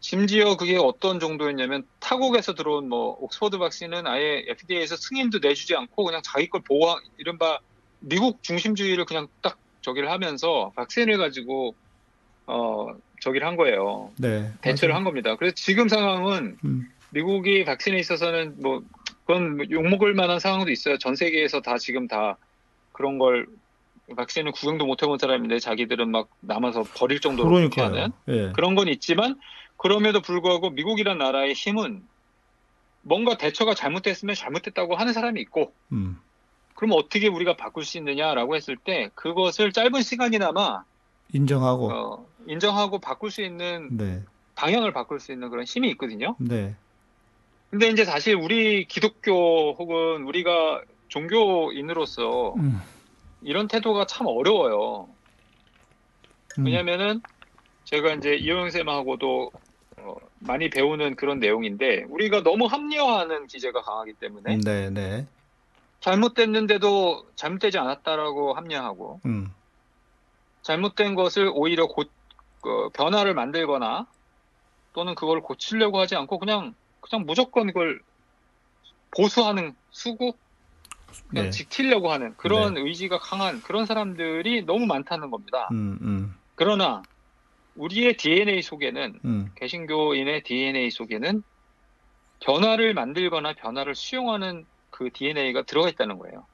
Speaker 2: 심지어 그게 어떤 정도였냐면 타국에서 들어온 뭐 옥스퍼드 박신은 아예 FDA에서 승인도 내주지 않고 그냥 자기 걸 보호 이른바 미국 중심주의를 그냥 딱 저기를 하면서 박신을 가지고 어 저기를 한 거예요.
Speaker 1: 네.
Speaker 2: 대처를
Speaker 1: 맞아요.
Speaker 2: 한 겁니다. 그래서 지금 상황은
Speaker 1: 음,
Speaker 2: 미국이 백신에 있어서는 뭐 그건 뭐 욕먹을 만한 상황도 있어요. 전 세계에서 다 지금 다 그런 걸 백신을 구경도 못 해본 사람인데 자기들은 막 남아서 버릴 정도로 그렇게. 하는
Speaker 1: 예.
Speaker 2: 그런 건 있지만 그럼에도 불구하고 미국이란 나라의 힘은 뭔가 대처가 잘못됐으면 잘못됐다고 하는 사람이 있고
Speaker 1: 음,
Speaker 2: 그럼 어떻게 우리가 바꿀 수 있느냐라고 했을 때 그것을 짧은 시간이나마
Speaker 1: 인정하고.
Speaker 2: 어, 인정하고 바꿀 수 있는
Speaker 1: 네.
Speaker 2: 방향을 바꿀 수 있는 그런 힘이 있거든요.
Speaker 1: 네.
Speaker 2: 근데 이제 사실 우리 기독교 혹은 우리가 종교인으로서
Speaker 1: 음,
Speaker 2: 이런 태도가 참 어려워요.
Speaker 1: 음.
Speaker 2: 왜냐면은 제가 이제 이호영 쌤하고도 어, 많이 배우는 그런 내용인데 우리가 너무 합리화하는 기제가 강하기 때문에
Speaker 1: 네, 네.
Speaker 2: 잘못됐는데도 잘못되지 않았다라고 합리화하고
Speaker 1: 음,
Speaker 2: 잘못된 것을 오히려 고, 그, 변화를 만들거나 또는 그걸 고치려고 하지 않고 그냥 그냥 무조건 그걸 보수하는 수구 그냥
Speaker 1: 네.
Speaker 2: 지키려고 하는 그런 의지가 강한 그런 사람들이 너무 많다는 겁니다.
Speaker 1: 음, 음,
Speaker 2: 그러나 우리의 DNA 속에는
Speaker 1: 음.
Speaker 2: 개신교인의 DNA 속에는 변화를 만들거나 변화를 수용하는 그 DNA가 들어가 있다는 거예요.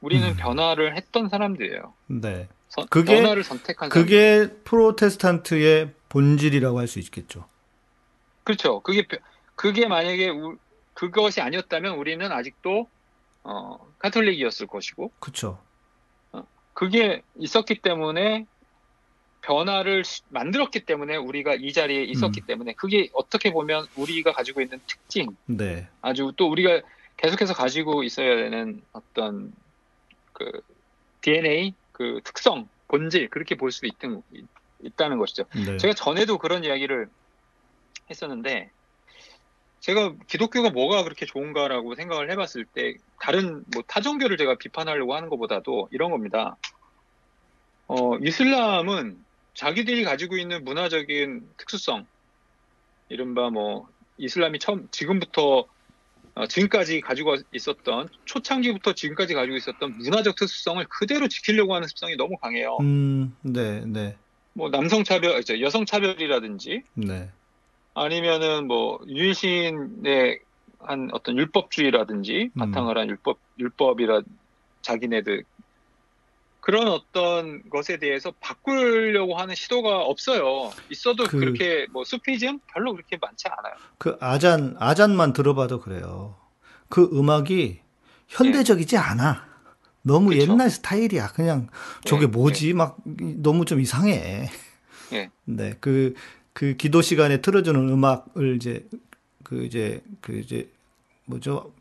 Speaker 2: 우리는
Speaker 1: 음.
Speaker 2: 변화를 했던 사람들이에요.
Speaker 1: 네.
Speaker 2: 선-
Speaker 1: 그게-
Speaker 2: 변화를 선택한 사람.
Speaker 1: 그게 프로테스탄트의 본질이라고 할 수 있겠죠.
Speaker 2: 그렇죠. 그게 벼- 그게 만약에 우- 그것이 아니었다면 우리는 아직도 어, 카톨릭이었을 것이고
Speaker 1: 그렇죠.
Speaker 2: 그게 있었기 때문에 변화를 시- 만들었기 때문에 우리가 이 자리에 있었기
Speaker 1: 음.
Speaker 2: 때문에 그게 어떻게 보면 우리가 가지고 있는 특징
Speaker 1: 네.
Speaker 2: 아주 또 우리가 계속해서 가지고 있어야 되는 어떤 그 DNA 그 특성 본질 그렇게 볼 수도 있든, 있다는 것이죠.
Speaker 1: 네.
Speaker 2: 제가 전에도 그런 이야기를 했었는데 제가 기독교가 뭐가 그렇게 좋은가라고 생각을 해봤을 때 다른 뭐 타종교를 제가 비판하려고 하는 것보다도 이런 겁니다. 어, 이슬람은 자기들이 가지고 있는 문화적인 특수성, 이른바 뭐 이슬람이 처음 지금부터 어, 지금까지 가지고 있었던 초창기부터 지금까지 가지고 있었던 문화적 특수성을 그대로 지키려고 하는 습성이 너무 강해요.
Speaker 1: 음, 네, 네,
Speaker 2: 뭐 남성 차별, 이제 여성 차별이라든지
Speaker 1: 네.
Speaker 2: 아니면은 뭐 유일신의 한 어떤 율법주의라든지
Speaker 1: 음.
Speaker 2: 바탕을 한 율법 율법이라 자기네들 그런 어떤 것에 대해서 바꾸려고 하는 시도가 없어요. 있어도
Speaker 1: 그-
Speaker 2: 그... 렇게뭐 수피즘 별로 그렇게 많지 않아요.
Speaker 1: 그 아잔 아잔만 들어봐도 그래요. 그 음악이 현대적이지 않아. 너무
Speaker 2: 네. 그쵸.
Speaker 1: 옛날 스타일이야. 그냥 저게
Speaker 2: 네,
Speaker 1: 뭐지? 막 너무 좀 이상해.
Speaker 2: 네.
Speaker 1: 네. 그, 그 기도 시간에 틀어주는 음악을 이제 그 이제 그 이제 뭐죠?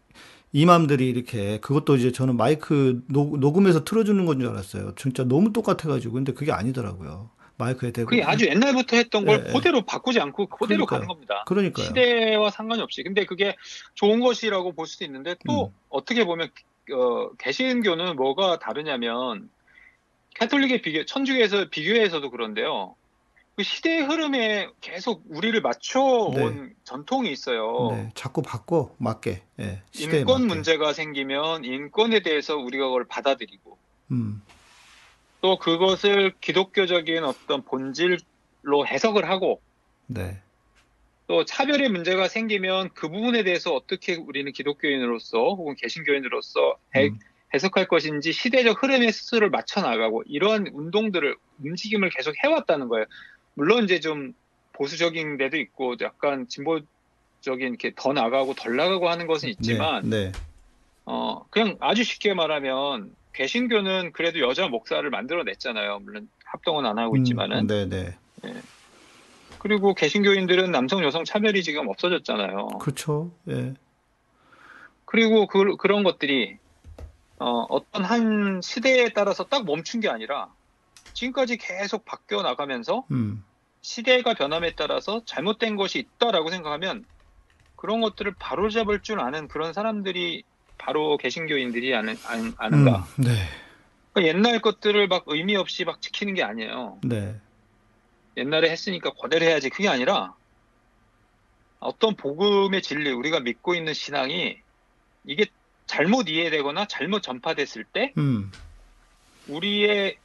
Speaker 1: 이맘들이 이렇게 그것도 이제 저는 마이크 녹, 녹음해서 틀어주는 건 줄 알았어요. 진짜 너무 똑같아가지고 근데 그게 아니더라고요. 마이크에 대고
Speaker 2: 그게 아주 옛날부터 했던 걸
Speaker 1: 네,
Speaker 2: 그대로 바꾸지 않고 그대로. 가는 겁니다.
Speaker 1: 그러니까요.
Speaker 2: 시대와 상관이 없이. 근데 그게 좋은 것이라고 볼 수도 있는데 또
Speaker 1: 음.
Speaker 2: 어떻게 보면 어, 개신교는 뭐가 다르냐면 카톨릭에 비교, 천주교에서 비교해서도 그런데요. 그 시대의 흐름에 계속 우리를 맞춰온 전통이 있어요.
Speaker 1: 네, 자꾸 바꿔 맞게. 예, 시대에
Speaker 2: 인권
Speaker 1: 맞게.
Speaker 2: 문제가 생기면 인권에 대해서 우리가 그걸 받아들이고
Speaker 1: 음,
Speaker 2: 또 그것을 기독교적인 어떤 본질로 해석을 하고
Speaker 1: 네,
Speaker 2: 또 차별의 문제가 생기면 그 부분에 대해서 어떻게 우리는 기독교인으로서 혹은 개신교인으로서 해,
Speaker 1: 음,
Speaker 2: 해석할 것인지 시대적 흐름에 스스로를 맞춰 나가고 이러한 운동들을 움직임을 계속 해왔다는 거예요. 물론 이제 좀 보수적인 데도 있고 약간 진보적인 이렇게 더 나가고 덜 나가고 하는 것은 있지만
Speaker 1: 네, 네,
Speaker 2: 어 그냥 아주 쉽게 말하면 개신교는 그래도 여자 목사를 만들어냈잖아요. 물론 합동은 안 하고 있지만은
Speaker 1: 음, 네, 네,
Speaker 2: 그리고 개신교인들은 남성 여성 차별이 지금 없어졌잖아요.
Speaker 1: 그렇죠. 예.
Speaker 2: 그리고 그, 그런 것들이 어, 어떤 한 시대에 따라서 딱 멈춘 게 아니라 지금까지 계속 바뀌어 나가면서
Speaker 1: 음.
Speaker 2: 시대가 변함에 따라서 잘못된 것이 있다라고 생각하면 그런 것들을 바로잡을 줄 아는 그런 사람들이 바로 개신교인들이 아는, 아는, 아는가.
Speaker 1: 음, 네.
Speaker 2: 그러니까 옛날 것들을 막 의미 없이 막 지키는 게 아니에요.
Speaker 1: 네.
Speaker 2: 옛날에 했으니까 그대로 해야지. 그게 아니라 어떤 복음의 진리, 우리가 믿고 있는 신앙이 이게 잘못 이해되거나 잘못 전파됐을 때
Speaker 1: 음.
Speaker 2: 우리의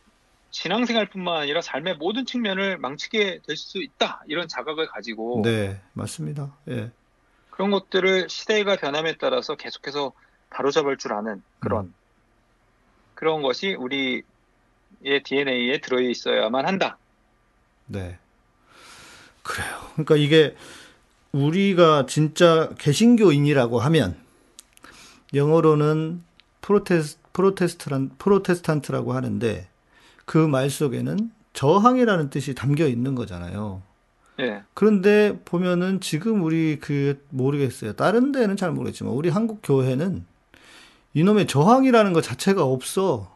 Speaker 2: 신앙생활뿐만 아니라 삶의 모든 측면을 망치게 될 수 있다. 이런 자각을 가지고
Speaker 1: 네. 맞습니다. 예.
Speaker 2: 그런 것들을 시대가 변함에 따라서 계속해서 바로잡을 줄 아는 그런 그런 것이 우리의 DNA에 들어 있어야만 한다.
Speaker 1: 네. 그래요. 그러니까 이게 우리가 진짜 개신교인이라고 하면 영어로는 프로테스 프로테스트란 프로테스탄트라고 하는데 그 말 속에는 저항이라는 뜻이 담겨 있는 거잖아요.
Speaker 2: 예,
Speaker 1: 그런데 보면은 지금 우리 그 모르겠어요. 다른 데는 잘 모르겠지만 우리 한국 교회는 이놈의 저항이라는 것 자체가 없어.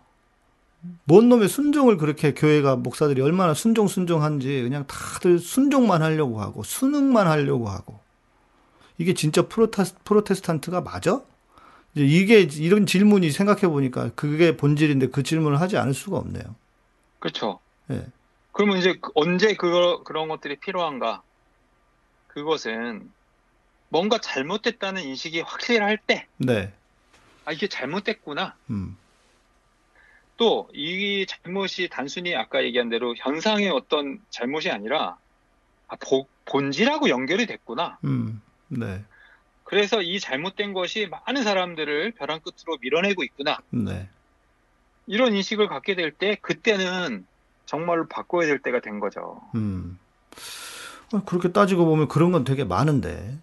Speaker 1: 뭔 놈의 순종을 그렇게 교회가 목사들이 얼마나 순종 순종한지 그냥 다들 순종만 하려고 하고 순응만 하려고 하고 이게 진짜 프로테스, 프로테스탄트가 맞아? 이제 이게 이런 질문이 생각해 보니까 그게 본질인데 그 질문을 하지 않을 수가 없네요.
Speaker 2: 그렇죠.
Speaker 1: 예.
Speaker 2: 그러면 이제 그- 언제 그 그런 것들이 필요한가? 그것은 뭔가 잘못됐다는 인식이 확실할 때,
Speaker 1: 네.
Speaker 2: 아 이게 잘못됐구나.
Speaker 1: 음.
Speaker 2: 또이 잘못이 단순히 아까 얘기한 대로 현상의 어떤 잘못이 아니라 아, 보- 본질하고 연결이 됐구나.
Speaker 1: 음. 네.
Speaker 2: 그래서 이 잘못된 것이 많은 사람들을 벼랑 끝으로 밀어내고 있구나.
Speaker 1: 네.
Speaker 2: 이런 인식을 갖게 될 때 그때는 정말로 바꿔야 될 때가 된 거죠.
Speaker 1: 음. 어, 그렇게 따지고 보면 그런 건 되게 많은데.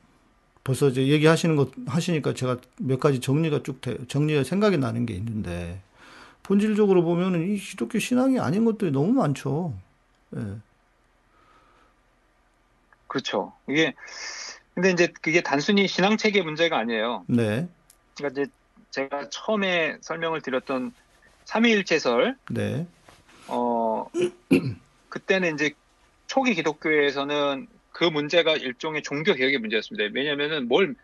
Speaker 1: 벌써 이제 얘기하시는 것 하시니까 제가 몇 가지 정리가 쭉 돼, 정리가 생각이 나는 게 있는데 본질적으로 보면은 이 기독교 신앙이 아닌 것들이 너무 많죠. 예.
Speaker 2: 그렇죠. 이게 근데 이제 그게 단순히 신앙 체계 문제가 아니에요.
Speaker 1: 네.
Speaker 2: 그러니까 이제 제가 처음에 설명을 드렸던 삼위일체설
Speaker 1: 네.
Speaker 2: 어 그때는 이제 초기 기독교에서는 그 문제가 일종의 종교 개혁의 문제였습니다. 왜냐면은 뭘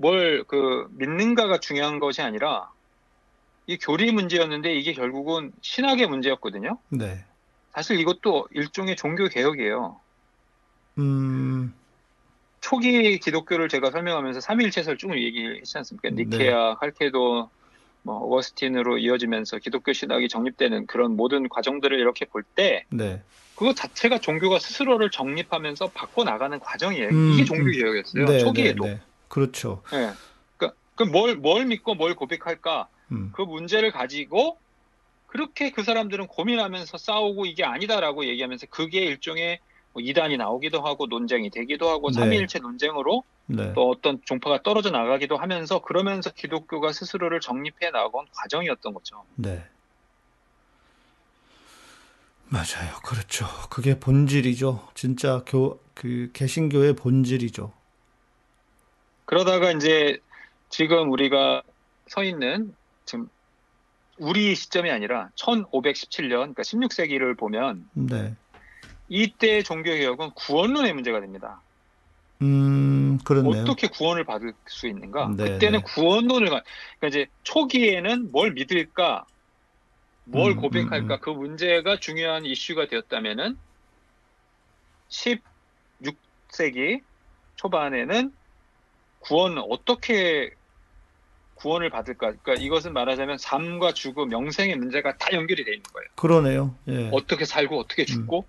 Speaker 2: 뭘 그 믿는가가 중요한 것이 아니라 이 교리 문제였는데 이게 결국은 신학의 문제였거든요.
Speaker 1: 네.
Speaker 2: 사실 이것도 일종의 종교 개혁이에요.
Speaker 1: 음.
Speaker 2: 초기 기독교를 제가 설명하면서 삼위일체설 쭉 얘기했지 않습니까?
Speaker 1: 네.
Speaker 2: 니케아, 칼케도, 뭐 어거스틴으로 이어지면서 기독교 신학이 정립되는 그런 모든 과정들을 이렇게 볼때
Speaker 1: 네.
Speaker 2: 그거 자체가 종교가 스스로를 정립하면서 바꿔 나가는 과정이에요.
Speaker 1: 음,
Speaker 2: 이게 종교
Speaker 1: 음.
Speaker 2: 개혁이었어요.
Speaker 1: 네,
Speaker 2: 초기에도.
Speaker 1: 네, 네. 그렇죠.
Speaker 2: 예. 그러니까 그뭘 뭘 믿고 뭘 고백할까?
Speaker 1: 음.
Speaker 2: 그 문제를 가지고 그렇게 그 사람들은 고민하면서 싸우고 이게 아니다라고 얘기하면서 그게 일종의 뭐 이단이 나오기도 하고 논쟁이 되기도 하고
Speaker 1: 네.
Speaker 2: 삼위일체 논쟁으로
Speaker 1: 네.
Speaker 2: 또 어떤 종파가 떨어져 나가기도 하면서 그러면서 기독교가 스스로를 정립해 나간 과정이었던 거죠.
Speaker 1: 네. 맞아요. 그렇죠. 그게 본질이죠. 진짜 교, 그 개신교의 본질이죠.
Speaker 2: 그러다가 이제 지금 우리가 서 있는 지금 우리 시점이 아니라 1517년, 그러니까 16세기를 보면
Speaker 1: 네.
Speaker 2: 이때 종교개혁은 구원론의 문제가 됩니다.
Speaker 1: 음, 그렇네요.
Speaker 2: 어떻게 구원을 받을 수 있는가?
Speaker 1: 네,
Speaker 2: 그때는
Speaker 1: 네.
Speaker 2: 구원론을 가, 그러니까 이제 초기에는 뭘 믿을까, 뭘
Speaker 1: 음,
Speaker 2: 고백할까
Speaker 1: 음, 음.
Speaker 2: 그 문제가 중요한 이슈가 되었다면은 16세기 초반에는 구원 어떻게 구원을 받을까? 그러니까 이것은 말하자면 삶과 죽음, 영생의 문제가 다 연결이 돼 있는 거예요.
Speaker 1: 그러네요. 예.
Speaker 2: 어떻게 살고 어떻게 죽고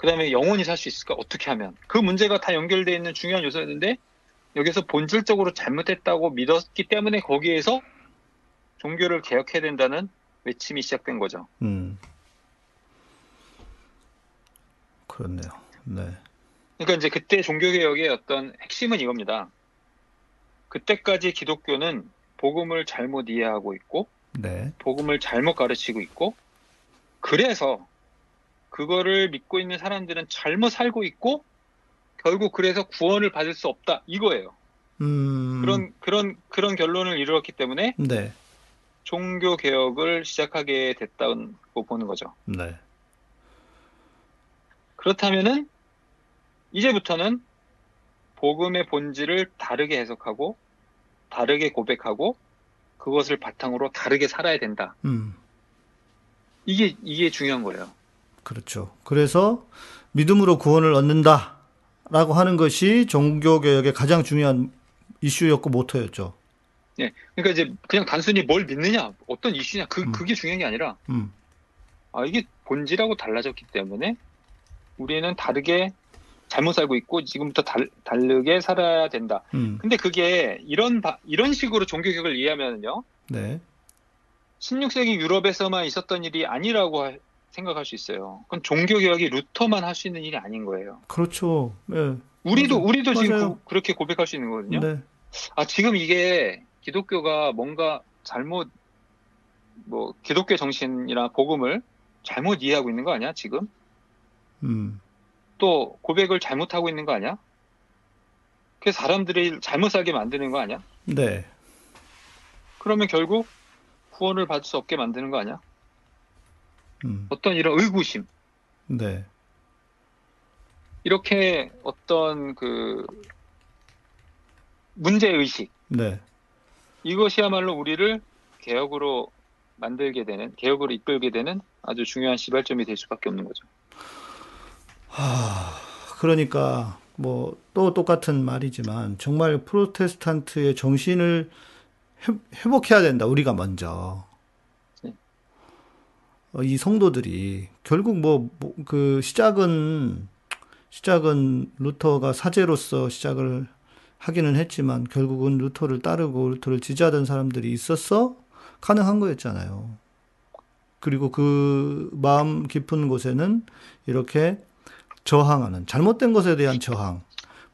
Speaker 2: 그다음에 영원히 살 수 있을까 어떻게 하면 그 문제가 다 연결되어 있는 중요한 요소였는데 여기서 본질적으로 잘못했다고 믿었기 때문에 거기에서 종교를 개혁해야 된다는 외침이 시작된 거죠.
Speaker 1: 음. 그렇네요. 네.
Speaker 2: 그러니까 이제 그때 종교 개혁의 어떤 핵심은 이겁니다. 그때까지 기독교는 복음을 잘못 이해하고 있고
Speaker 1: 네.
Speaker 2: 복음을 잘못 가르치고 있고 그래서 그거를 믿고 있는 사람들은 잘못 살고 있고 결국 그래서 구원을 받을 수 없다 이거예요.
Speaker 1: 음.
Speaker 2: 그런 그런 그런 결론을 이루었기 때문에
Speaker 1: 네.
Speaker 2: 종교 개혁을 시작하게 됐다고 보는 거죠.
Speaker 1: 네.
Speaker 2: 그렇다면은 이제부터는 복음의 본질을 다르게 해석하고 다르게 고백하고 그것을 바탕으로 다르게 살아야 된다.
Speaker 1: 음.
Speaker 2: 이게 이게 중요한 거예요.
Speaker 1: 그렇죠. 그래서 믿음으로 구원을 얻는다 라고 하는 것이 종교 개혁의 가장 중요한 이슈였고 모토였죠.
Speaker 2: 예. 그러니까 이제 그냥 단순히 뭘 믿느냐, 어떤 이슈냐, 그
Speaker 1: 음.
Speaker 2: 그게 중요한 게 아니라
Speaker 1: 음.
Speaker 2: 아 이게 본질하고 달라졌기 때문에 우리는 다르게 잘못 살고 있고 지금부터 달, 다르게 살아야 된다.
Speaker 1: 음.
Speaker 2: 근데 그게 이런 바- 이런 식으로 종교 개혁을 이해하면요.
Speaker 1: 네.
Speaker 2: 16세기 유럽에서만 있었던 일이 아니라고 하- 생각할 수 있어요. 그건 종교 개혁이 루터만 할 수 있는 일이 아닌 거예요.
Speaker 1: 그렇죠. 네.
Speaker 2: 우리도
Speaker 1: 맞아요.
Speaker 2: 우리도 지금
Speaker 1: 맞아요.
Speaker 2: 그, 렇게 고백할 수 있는 거거든요.
Speaker 1: 네.
Speaker 2: 아 지금 이게 기독교가 뭔가 잘못 뭐 기독교 정신이나 복음을 잘못 이해하고 있는 거 아니야 지금?
Speaker 1: 음.
Speaker 2: 또 고백을 잘못하고 있는 거 아니야? 그래서 사람들이 잘못 살게 만드는 거 아니야?
Speaker 1: 네.
Speaker 2: 그러면 결국 구원을 받을 수 없게 만드는 거 아니야?
Speaker 1: 음.
Speaker 2: 어떤 이런 의구심
Speaker 1: 네.
Speaker 2: 이렇게 어떤 그 문제 의식
Speaker 1: 네.
Speaker 2: 이것이야말로 우리를 개혁으로 만들게 되는 개혁으로 이끌게 되는 아주 중요한 시발점이 될 수밖에 없는 거죠.
Speaker 1: 하, 그러니까 뭐 또 똑같은 말이지만 정말 프로테스탄트의 정신을 회- 회복해야 된다. 우리가 먼저.
Speaker 2: 네.
Speaker 1: 어, 이 성도들이 결국 뭐 그 시작은 시작은 루터가 사제로서 시작을 하기는 했지만 결국은 루터를 따르고 루터를 지지하던 사람들이 있었어 가능한 거였잖아요. 그리고 그 마음 깊은 곳에는 이렇게 저항하는 잘못된 것에 대한 저항,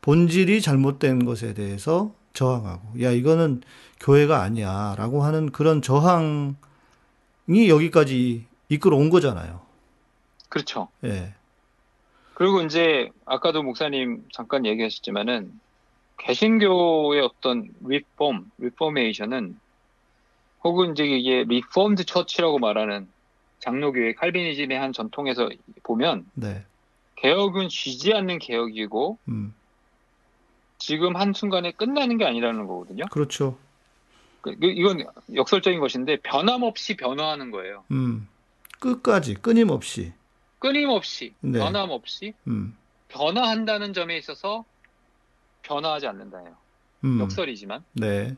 Speaker 1: 본질이 잘못된 것에 대해서 저항하고 야 이거는 교회가 아니야라고 하는 그런 저항이 여기까지 이끌어 온 거잖아요.
Speaker 2: 그렇죠.
Speaker 1: 예.
Speaker 2: 그리고 이제 아까도 목사님 잠깐 얘기하셨지만은 개신교의 어떤 reform, reformation은 혹은 이제 이게 reformed church라고 말하는 장로교의 칼비니즘의 한 전통에서 보면
Speaker 1: 네.
Speaker 2: 개혁은 쉬지 않는 개혁이고
Speaker 1: 음.
Speaker 2: 지금 한 순간에 끝나는 게 아니라는 거거든요.
Speaker 1: 그렇죠.
Speaker 2: 그- 그- 이건 역설적인 것인데 변함없이 변화하는 거예요.
Speaker 1: 음. 끝까지 끊임없이.
Speaker 2: 끊임없이
Speaker 1: 네.
Speaker 2: 변함없이
Speaker 1: 음.
Speaker 2: 변화한다는 점에 있어서 변화하지 않는다예요.
Speaker 1: 음.
Speaker 2: 역설이지만
Speaker 1: 네.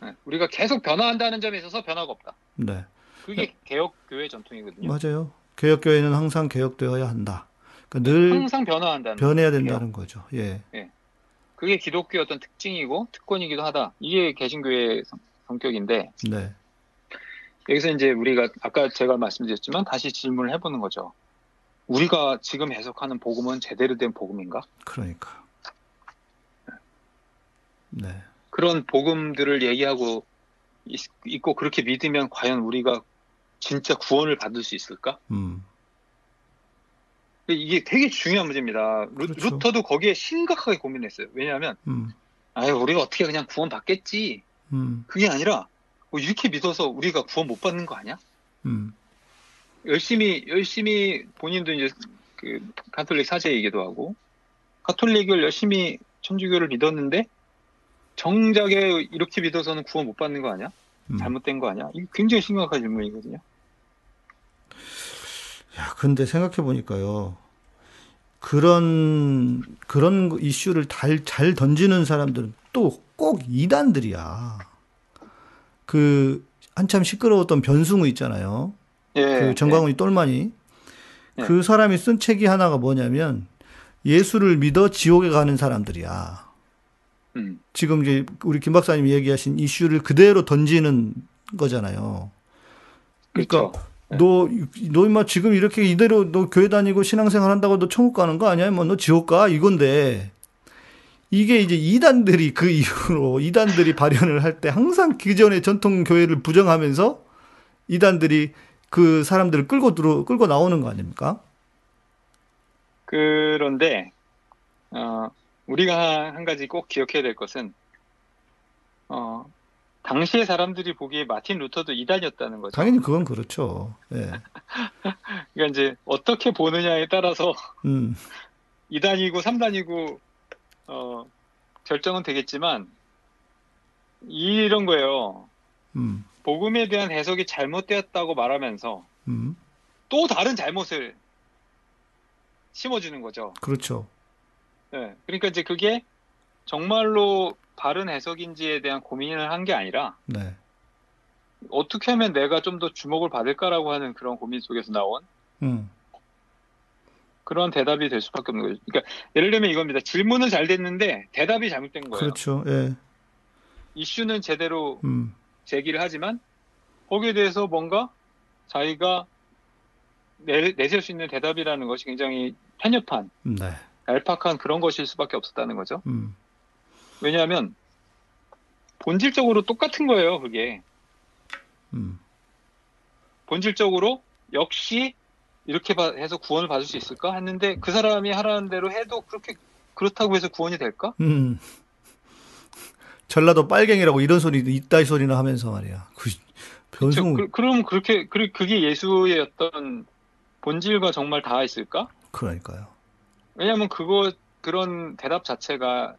Speaker 2: 네, 우리가 계속 변화한다는 점에 있어서 변화가 없다.
Speaker 1: 네.
Speaker 2: 그게 개혁 교회 전통이거든요.
Speaker 1: 맞아요. 개혁 교회는 항상 개혁되어야 한다. 그러니까 늘
Speaker 2: 항상 변화한다는
Speaker 1: 변해야. 된다는 거죠. 예.
Speaker 2: 그게 기독교의 어떤 특징이고 특권이기도 하다. 이게 개신교의 성- 성격인데
Speaker 1: 네.
Speaker 2: 여기서 이제 우리가 아까 제가 말씀드렸지만 다시 질문을 해보는 거죠. 우리가 지금 해석하는 복음은 제대로 된 복음인가?
Speaker 1: 그러니까. 네.
Speaker 2: 그런 복음들을 얘기하고 있, 있고 그렇게 믿으면 과연 우리가 진짜 구원을 받을 수 있을까?
Speaker 1: 음.
Speaker 2: 이게 되게 중요한 문제입니다. 루,
Speaker 1: 그렇죠.
Speaker 2: 루터도 거기에 심각하게 고민했어요. 왜냐하면
Speaker 1: 음.
Speaker 2: 아유 우리가 어떻게 그냥 구원 받겠지.
Speaker 1: 음.
Speaker 2: 그게 아니라 뭐 이렇게 믿어서 우리가 구원 못 받는 거 아니야?
Speaker 1: 음.
Speaker 2: 열심히 열심히 본인도 이제 그 가톨릭 사제이기도 하고 가톨릭을 열심히 천주교를 믿었는데 정작에 이렇게 믿어서는 구원 못 받는 거 아니야?
Speaker 1: 음.
Speaker 2: 잘못된 거 아니야? 이게 굉장히 심각한 질문이거든요.
Speaker 1: 야, 근데 생각해 보니까요. 그런 그런 이슈를 잘, 잘 던지는 사람들은 또 꼭 이단들이야. 그 한참 시끄러웠던 변승우 있잖아요.
Speaker 2: 예.
Speaker 1: 그 정광훈이 똘마니.
Speaker 2: 네.
Speaker 1: 그 사람이 쓴 책이 하나가 뭐냐면 예수를 믿어 지옥에 가는 사람들이야.
Speaker 2: 예. 음,
Speaker 1: 지금 이제 우리 김 박사님이 얘기하신 이슈를 그대로 던지는 거잖아요. 그러니까
Speaker 2: 그렇죠.
Speaker 1: 너, 너 임마 지금 이렇게 이대로 너 교회 다니고 신앙생활 한다고 너 천국 가는 거 아니야? 뭐너 지옥 가? 이건데. 이게 이제 이단들이 그 이후로 이단들이 발현을 할 때 항상 기존의 전통 교회를 부정하면서 이단들이 그 사람들을 끌고 들어 끌고 나오는 거 아닙니까?
Speaker 2: 그런데 어, 우리가 한, 한 가지 꼭 기억해야 될 것은, 어, 당시의 사람들이 보기에 마틴 루터도 이단이었다는 거죠.
Speaker 1: 당연히 그건 그렇죠. 예.
Speaker 2: 그러니까 이제 어떻게 보느냐에 따라서
Speaker 1: 음,
Speaker 2: 2단이고 3단이고 어, 결정은 되겠지만 이런 거예요.
Speaker 1: 음,
Speaker 2: 복음에 대한 해석이 잘못되었다고 말하면서
Speaker 1: 음,
Speaker 2: 또 다른 잘못을 심어주는 거죠.
Speaker 1: 그렇죠.
Speaker 2: 예, 그러니까 이제 그게 정말로 바른 해석인지에 대한 고민을 한 게 아니라
Speaker 1: 네.
Speaker 2: 어떻게 하면 내가 좀 더 주목을 받을까라고 하는 그런 고민 속에서 나온
Speaker 1: 음,
Speaker 2: 그런 대답이 될 수밖에 없는 거죠. 그러니까 예를 들면 이겁니다. 질문은 잘 됐는데 대답이 잘못된 거예요.
Speaker 1: 그렇죠. 예.
Speaker 2: 이슈는 제대로
Speaker 1: 음,
Speaker 2: 제기를 하지만 거기에 대해서 뭔가 자기가 내, 내세울 수 있는 대답이라는 것이 굉장히 편협한,
Speaker 1: 네.
Speaker 2: 얄팍한 그런 것일 수밖에 없었다는 거죠.
Speaker 1: 음,
Speaker 2: 왜냐하면 본질적으로 똑같은 거예요, 그게.
Speaker 1: 음,
Speaker 2: 본질적으로 역시 이렇게 바- 해서 구원을 받을 수 있을까 했는데 그 사람이 하라는 대로 해도 그렇게 그렇다고 해서 구원이 될까?
Speaker 1: 음. 전라도 빨갱이라고 이런 소리도 있다 이 소리나 하면서 말이야. 그 변승우
Speaker 2: 그, 그럼 그렇게 그, 그게 예수의 어떤 본질과 정말 닿아 있을까?
Speaker 1: 그러니까요.
Speaker 2: 왜냐하면 그거 그런 대답 자체가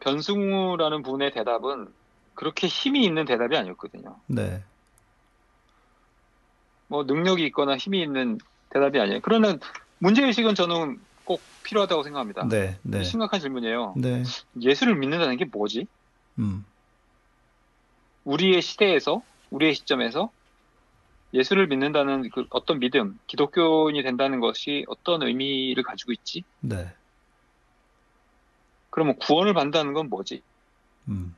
Speaker 2: 변승우라는 분의 대답은 그렇게 힘이 있는 대답이 아니었거든요.
Speaker 1: 네.
Speaker 2: 뭐 능력이 있거나 힘이 있는 대답이 아니에요. 그러나 문제의식은 저는 꼭 필요하다고 생각합니다.
Speaker 1: 네. 네.
Speaker 2: 심각한 질문이에요.
Speaker 1: 네.
Speaker 2: 예수를 믿는다는 게 뭐지?
Speaker 1: 음.
Speaker 2: 우리의 시대에서, 우리의 시점에서 예수를 믿는다는 그 어떤 믿음, 기독교인이 된다는 것이 어떤 의미를 가지고 있지?
Speaker 1: 네.
Speaker 2: 그러면 구원을 받는다는 건 뭐지?
Speaker 1: 음.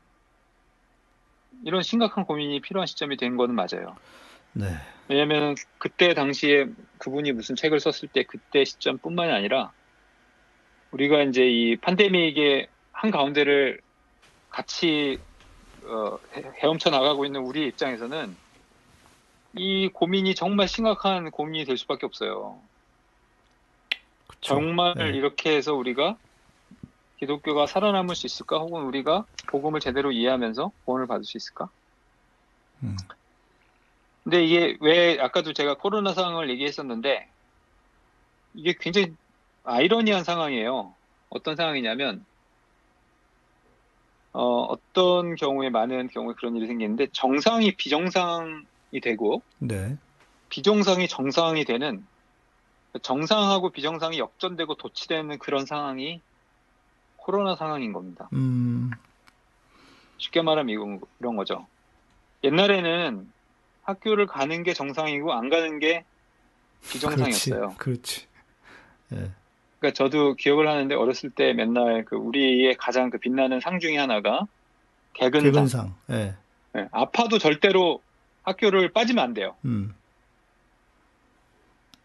Speaker 2: 이런 심각한 고민이 필요한 시점이 된 거는 맞아요.
Speaker 1: 네.
Speaker 2: 왜냐하면 그때 당시에 그분이 무슨 책을 썼을 때 그때 시점뿐만이 아니라 우리가 이제 이 팬데믹의 한 가운데를 같이 어, 헤- 헤엄쳐 나가고 있는 우리 입장에서는 이 고민이 정말 심각한 고민이 될 수밖에 없어요.
Speaker 1: 그쵸.
Speaker 2: 정말
Speaker 1: 네.
Speaker 2: 이렇게 해서 우리가 기독교가 살아남을 수 있을까? 혹은 우리가 복음을 제대로 이해하면서 구원을 받을 수 있을까?
Speaker 1: 음.
Speaker 2: 근데 이게 왜 아까도 제가 코로나 상황을 얘기했었는데 이게 굉장히 아이러니한 상황이에요. 어떤 상황이냐면 어, 어떤 경우에 많은 경우에 그런 일이 생기는데 정상이 비정상이 되고
Speaker 1: 네.
Speaker 2: 비정상이 정상이 되는 정상하고 비정상이 역전되고 도치되는 그런 상황이 코로나 상황인 겁니다.
Speaker 1: 음.
Speaker 2: 쉽게 말하면 이런 거죠. 옛날에는 학교를 가는 게 정상이고 안 가는 게 비정상이었어요.
Speaker 1: 그렇지. 그렇지. 예.
Speaker 2: 그러니까 저도 기억을 하는데 어렸을 때 맨날 그 우리의 가장 그 빛나는 상 중에 하나가 개근상.
Speaker 1: 개근상. 예.
Speaker 2: 예, 아파도 절대로 학교를 빠지면 안 돼요.
Speaker 1: 음.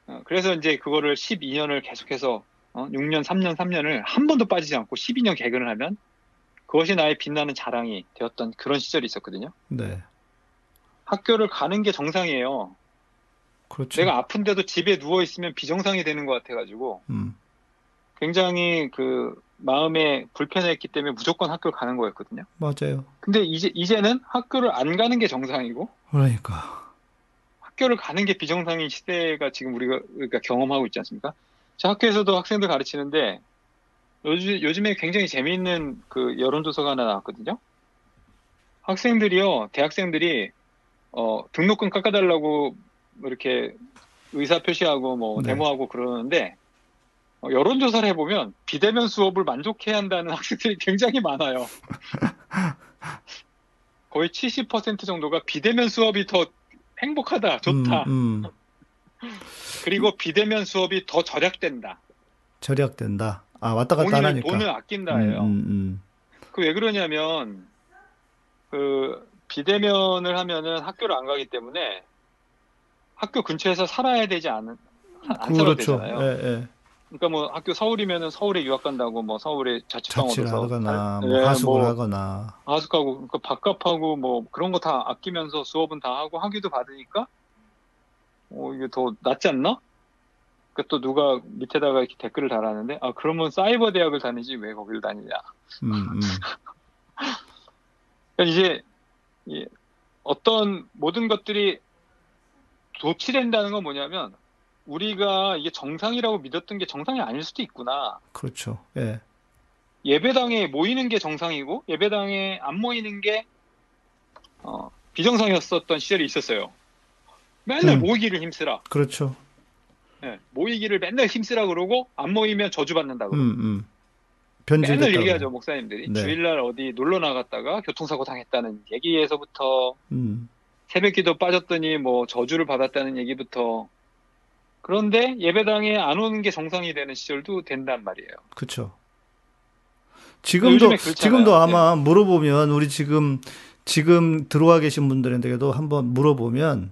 Speaker 2: 어, 그래서 이제 그거를 12년을 계속해서 어, 6년, 3년, 3년을 한 번도 빠지지 않고 12년 개근을 하면 그것이 나의 빛나는 자랑이 되었던 그런 시절이 있었거든요.
Speaker 1: 네.
Speaker 2: 학교를 가는 게 정상이에요.
Speaker 1: 그렇죠.
Speaker 2: 내가 아픈데도 집에 누워 있으면 비정상이 되는 것 같아가지고
Speaker 1: 음.
Speaker 2: 굉장히 그 마음에 불편했기 때문에 무조건 학교를 가는 거였거든요.
Speaker 1: 맞아요.
Speaker 2: 근데 이제 이제는 학교를 안 가는 게 정상이고
Speaker 1: 그러니까.
Speaker 2: 학교를 가는 게 비정상인 시대가 지금 우리가 그러니까 경험하고 있지 않습니까? 저 학교에서도 학생들 가르치는데 요즘 요즘에 굉장히 재미있는 그 여론조사가 하나 나왔거든요. 학생들이요, 대학생들이 어, 등록금 깎아달라고 뭐 이렇게 의사 표시하고 뭐
Speaker 1: 네.
Speaker 2: 데모하고 그러는데 어, 여론조사를 해보면 비대면 수업을 만족해야 한다는 학생들이 굉장히 많아요. 거의 70% 정도가 비대면 수업이 더 행복하다, 좋다.
Speaker 1: 음, 음.
Speaker 2: 그리고 비대면 수업이 더 절약된다.
Speaker 1: 절약된다. 아, 왔다 갔다 안
Speaker 2: 돈을,
Speaker 1: 하니까.
Speaker 2: 돈을 아낀다예요.
Speaker 1: 음, 음,
Speaker 2: 그왜 그러냐면 그 비대면을 하면은 학교를 안 가기 때문에 학교 근처에서 살아야 되지 않은
Speaker 1: 음.
Speaker 2: 안 살아도
Speaker 1: 그렇죠.
Speaker 2: 되잖아요.
Speaker 1: 예, 예.
Speaker 2: 그러니까 뭐 학교 서울이면은 서울에 유학 간다고 뭐 서울에 자취방
Speaker 1: 자취를
Speaker 2: 얻어서
Speaker 1: 하거나,
Speaker 2: 살-
Speaker 1: 뭐
Speaker 2: 예,
Speaker 1: 하숙을
Speaker 2: 뭐
Speaker 1: 하거나.
Speaker 2: 하숙하고 그러니까 밥값하고 뭐 그런 거 다 아끼면서 수업은 다 하고 학위도 받으니까 어 이게 더 낫지 않나? 그 또 누가 밑에다가 이렇게 댓글을 달았는데 아 그러면 사이버 대학을 다니지 왜 거기를 다니냐.
Speaker 1: 음, 음.
Speaker 2: 그러니까 이제 이 어떤 모든 것들이 도치된다는 건 뭐냐면 우리가 이게 정상이라고 믿었던 게 정상이 아닐 수도 있구나.
Speaker 1: 그렇죠. 예.
Speaker 2: 예배당에 모이는 게 정상이고 예배당에 안 모이는 게 어, 비정상이었었던 시절이 있었어요. 맨날
Speaker 1: 음.
Speaker 2: 모이기를 힘쓰라.
Speaker 1: 그렇죠.
Speaker 2: 예, 모이기를 맨날 힘쓰라 그러고 안 모이면 저주받는다 고.
Speaker 1: 음, 음.
Speaker 2: 맨날
Speaker 1: 변질됐다고.
Speaker 2: 얘기하죠 목사님들이
Speaker 1: 네.
Speaker 2: 주일날 어디 놀러 나갔다가 교통사고 당했다는 얘기에서부터
Speaker 1: 음,
Speaker 2: 새벽기도 빠졌더니 뭐 저주를 받았다는 얘기부터 그런데 예배당에 안 오는 게 정상이 되는 시절도 된단 말이에요.
Speaker 1: 그렇죠. 지금도. 지금도 아마 물어보면 우리 지금 지금 들어와 계신 분들한테도 한번 물어보면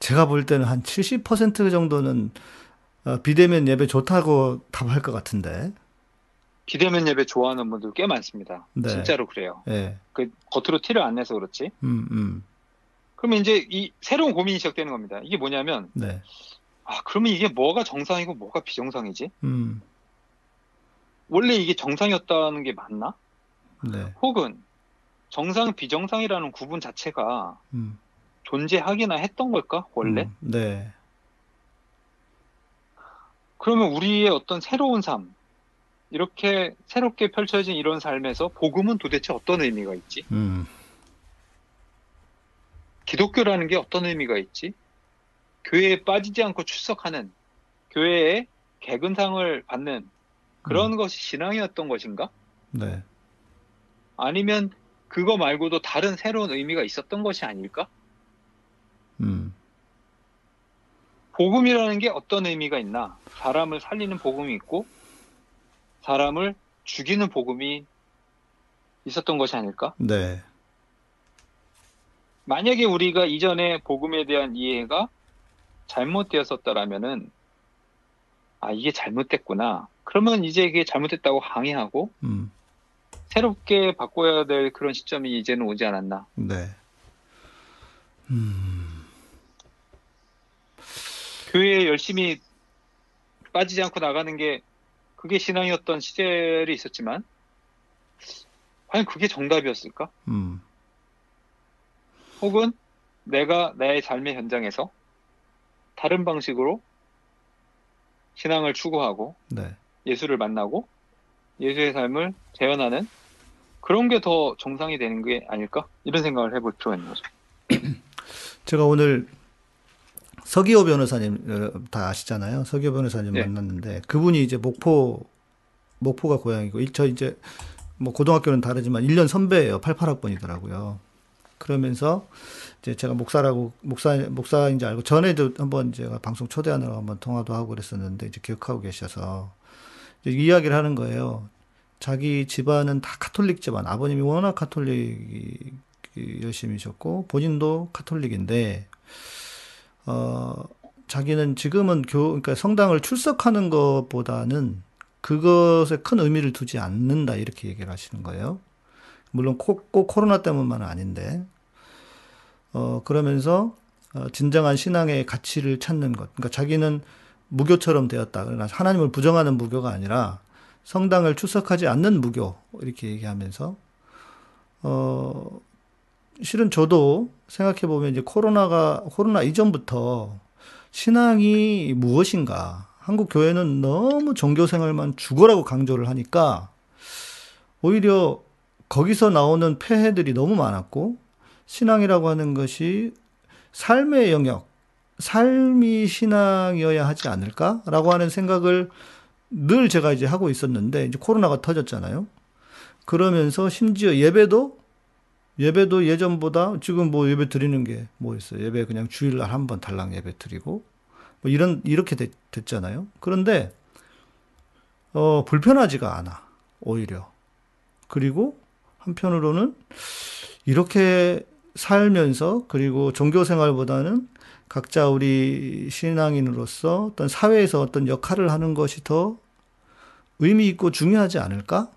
Speaker 1: 제가 볼 때는 한 70% 정도는 어, 비대면 예배 좋다고 답할 것 같은데.
Speaker 2: 비대면 예배 좋아하는 분들 꽤 많습니다.
Speaker 1: 네.
Speaker 2: 진짜로 그래요.
Speaker 1: 예.
Speaker 2: 그 겉으로 티를 안 내서 그렇지.
Speaker 1: 음, 음.
Speaker 2: 그러면 이제 이 새로운 고민이 시작되는 겁니다. 이게 뭐냐면
Speaker 1: 네.
Speaker 2: 아 그러면 이게 뭐가 정상이고 뭐가 비정상이지?
Speaker 1: 음.
Speaker 2: 원래 이게 정상이었다는 게 맞나?
Speaker 1: 네.
Speaker 2: 혹은 정상 비정상이라는 구분 자체가
Speaker 1: 음.
Speaker 2: 존재하기나 했던 걸까 원래?
Speaker 1: 음, 네.
Speaker 2: 그러면 우리의 어떤 새로운 삶 이렇게 새롭게 펼쳐진 이런 삶에서 복음은 도대체 어떤 의미가 있지?
Speaker 1: 음.
Speaker 2: 기독교라는 게 어떤 의미가 있지? 교회에 빠지지 않고 출석하는 교회에 개근상을 받는 그런 것이 신앙이었던 것인가?
Speaker 1: 네.
Speaker 2: 아니면 그거 말고도 다른 새로운 의미가 있었던 것이 아닐까?
Speaker 1: 음.
Speaker 2: 복음이라는 게 어떤 의미가 있나? 사람을 살리는 복음이 있고 사람을 죽이는 복음이 있었던 것이 아닐까?
Speaker 1: 네.
Speaker 2: 만약에 우리가 이전에 복음에 대한 이해가 잘못되었었다라면은 아 이게 잘못됐구나. 그러면 이제 이게 잘못됐다고 항의하고
Speaker 1: 음.
Speaker 2: 새롭게 바꿔야 될 그런 시점이 이제는 오지 않았나.
Speaker 1: 네. 음.
Speaker 2: 교회에 열심히 빠지지 않고 나가는 게 그게 신앙이었던 시절이 있었지만 과연 그게 정답이었을까?
Speaker 1: 음.
Speaker 2: 혹은 내가 나의 삶의 현장에서 다른 방식으로 신앙을 추구하고
Speaker 1: 네.
Speaker 2: 예수를 만나고 예수의 삶을 재현하는 그런 게 더 정상이 되는 게 아닐까? 이런 생각을 해볼 필요가 있는 거죠.
Speaker 1: 제가 오늘 서기호 변호사님 어, 다 아시잖아요. 서기호 변호사님
Speaker 2: 네.
Speaker 1: 만났는데 그분이 이제 목포 목포가 고향이고 일- 저 이제 뭐 고등학교는 다르지만 1년 선배예요. 88학번이더라고요. 그러면서 이제 제가 목사라고 목사 목사인지 알고 전에도 한번 제가 방송 초대하느라 한번 통화도 하고 그랬었는데 이제 기억하고 계셔서 이제 이야기를 하는 거예요. 자기 집안은 다 카톨릭 집안. 아버님이 워낙 카톨릭이셨고 본인도 카톨릭인데 어 자기는 지금은 교 그러니까 성당을 출석하는 것보다는 그것에 큰 의미를 두지 않는다 이렇게 얘기를 하시는 거예요. 물론 꼭, 꼭 코로나 때문만은 아닌데 어 그러면서 어, 진정한 신앙의 가치를 찾는 것. 그러니까 자기는 무교처럼 되었다. 그러나 하나님을 부정하는 무교가 아니라 성당을 출석하지 않는 무교 이렇게 얘기하면서 어 실은 저도 생각해 보면 이제 코로나가 코로나 이전부터 신앙이 무엇인가 한국 교회는 너무 종교 생활만 죽어라고 강조를 하니까 오히려 거기서 나오는 폐해들이 너무 많았고 신앙이라고 하는 것이 삶의 영역, 삶이 신앙이어야 하지 않을까라고 하는 생각을 늘 제가 이제 하고 있었는데 이제 코로나가 터졌잖아요. 그러면서 심지어 예배도 예배도 예전보다 지금 뭐 예배 드리는 게 뭐 있어요. 예배 그냥 주일날 한 번 달랑 예배 드리고 뭐 이런 이렇게 됐, 됐잖아요. 그런데 어 불편하지가 않아. 오히려. 그리고 한편으로는 이렇게 살면서 그리고 종교 생활보다는 각자 우리 신앙인으로서 어떤 사회에서 어떤 역할을 하는 것이 더 의미 있고 중요하지 않을까?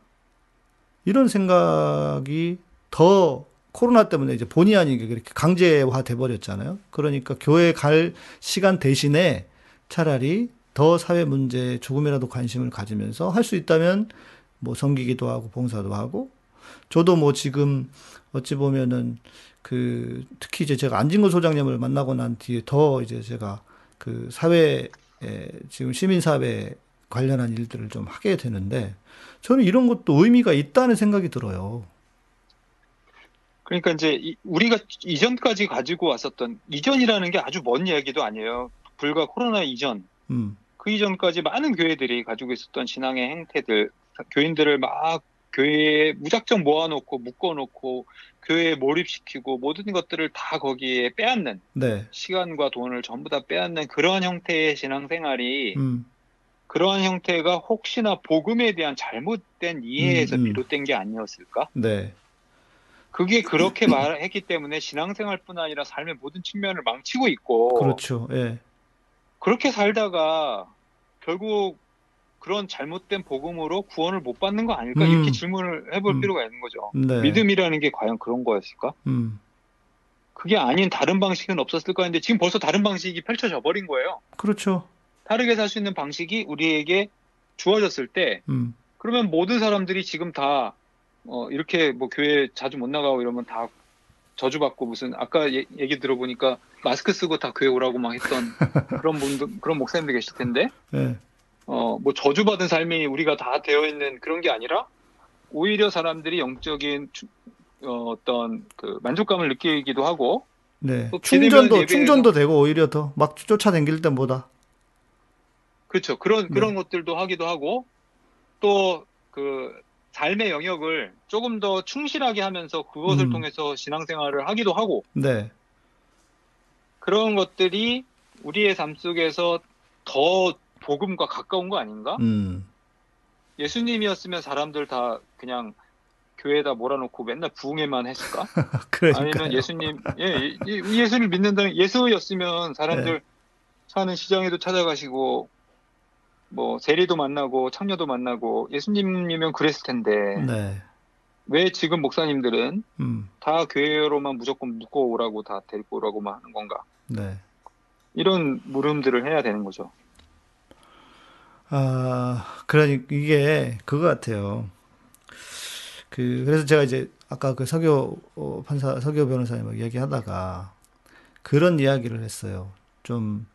Speaker 1: 이런 생각이 더 코로나 때문에 이제 본의 아니게 그렇게 강제화 돼 버렸잖아요. 그러니까 교회 갈 시간 대신에 차라리 더 사회 문제에 조금이라도 관심을 가지면서 할 수 있다면 뭐 섬기기도 하고 봉사도 하고 저도 뭐 지금 어찌 보면은 그 특히 이제 제가 안진걸 소장님을 만나고 난 뒤에 더 이제 제가 그 사회에 지금 시민사회 관련한 일들을 좀 하게 되는데 저는 이런 것도 의미가 있다는 생각이 들어요.
Speaker 2: 그러니까 이제 이- 우리가 이전까지 가지고 왔었던 이전이라는 게 아주 먼 이야기도 아니에요. 불과 코로나 이전
Speaker 1: 음,
Speaker 2: 그 이전까지 많은 교회들이 가지고 있었던 신앙의 행태들, 교인들을 막 교회에 무작정 모아놓고 묶어놓고 교회에 몰입시키고 모든 것들을 다 거기에 빼앗는
Speaker 1: 네,
Speaker 2: 시간과 돈을 전부 다 빼앗는 그러한 형태의 신앙생활이
Speaker 1: 음,
Speaker 2: 그러한 형태가 혹시나 복음에 대한 잘못된 이해에서
Speaker 1: 음, 음.
Speaker 2: 비롯된 게 아니었을까?
Speaker 1: 네,
Speaker 2: 그게 그렇게 말했기 때문에 신앙생활뿐 아니라 삶의 모든 측면을 망치고 있고
Speaker 1: 그렇죠. 예,
Speaker 2: 그렇게 살다가 결국 그런 잘못된 복음으로 구원을 못 받는 거 아닐까?
Speaker 1: 음.
Speaker 2: 이렇게 질문을 해볼
Speaker 1: 음.
Speaker 2: 필요가 있는 거죠.
Speaker 1: 네,
Speaker 2: 믿음이라는 게 과연 그런 거였을까?
Speaker 1: 음,
Speaker 2: 그게 아닌 다른 방식은 없었을까 했는데 지금 벌써 다른 방식이 펼쳐져 버린 거예요.
Speaker 1: 그렇죠.
Speaker 2: 다르게 살 수 있는 방식이 우리에게 주어졌을 때
Speaker 1: 음,
Speaker 2: 그러면 모든 사람들이 지금 다 어, 이렇게 뭐 교회 자주 못 나가고 이러면 다 저주받고 무슨 아까 얘- 얘기 들어보니까 마스크 쓰고 다 교회 오라고 막 했던 그런 분들 그런 목사님들 계실 텐데
Speaker 1: 예,
Speaker 2: 어, 뭐 저주받은 삶이 우리가 다 되어 있는 그런 게 아니라 오히려 사람들이 영적인 추- 어, 어떤 그 만족감을 느끼기도 하고
Speaker 1: 네. 충전도 충전도 되고 오히려 더 막 쫓아다닐 때보다.
Speaker 2: 그렇죠. 그런
Speaker 1: 네.
Speaker 2: 그런 것들도 하기도 하고 또그 삶의 영역을 조금 더 충실하게 하면서 그것을
Speaker 1: 음.
Speaker 2: 통해서 신앙생활을 하기도 하고
Speaker 1: 네,
Speaker 2: 그런 것들이 우리의 삶 속에서 더 복음과 가까운 거 아닌가?
Speaker 1: 음,
Speaker 2: 예수님이었으면 사람들 다 그냥 교회에다 몰아놓고 맨날 부흥회만 했을까? 아니면 예수님, 예, 예, 예수를 믿는다는, 예수였으면 사람들
Speaker 1: 네.
Speaker 2: 사는 시장에도 찾아가시고, 뭐, 세리도 만나고, 창녀도 만나고, 예수님이면 그랬을 텐데,
Speaker 1: 네,
Speaker 2: 왜 지금 목사님들은
Speaker 1: 음,
Speaker 2: 다 교회로만 무조건 묶고 오라고 다 데리고 오라고만 하는 건가?
Speaker 1: 네.
Speaker 2: 이런 물음들을 해야 되는 거죠.
Speaker 1: 아, 그러니 이게 그거 같아요. 그 그래서 제가 이제 아까 그 서교 어, 판사 서교 변호사님하고 얘기하다가 그런 이야기를 했어요. 좀그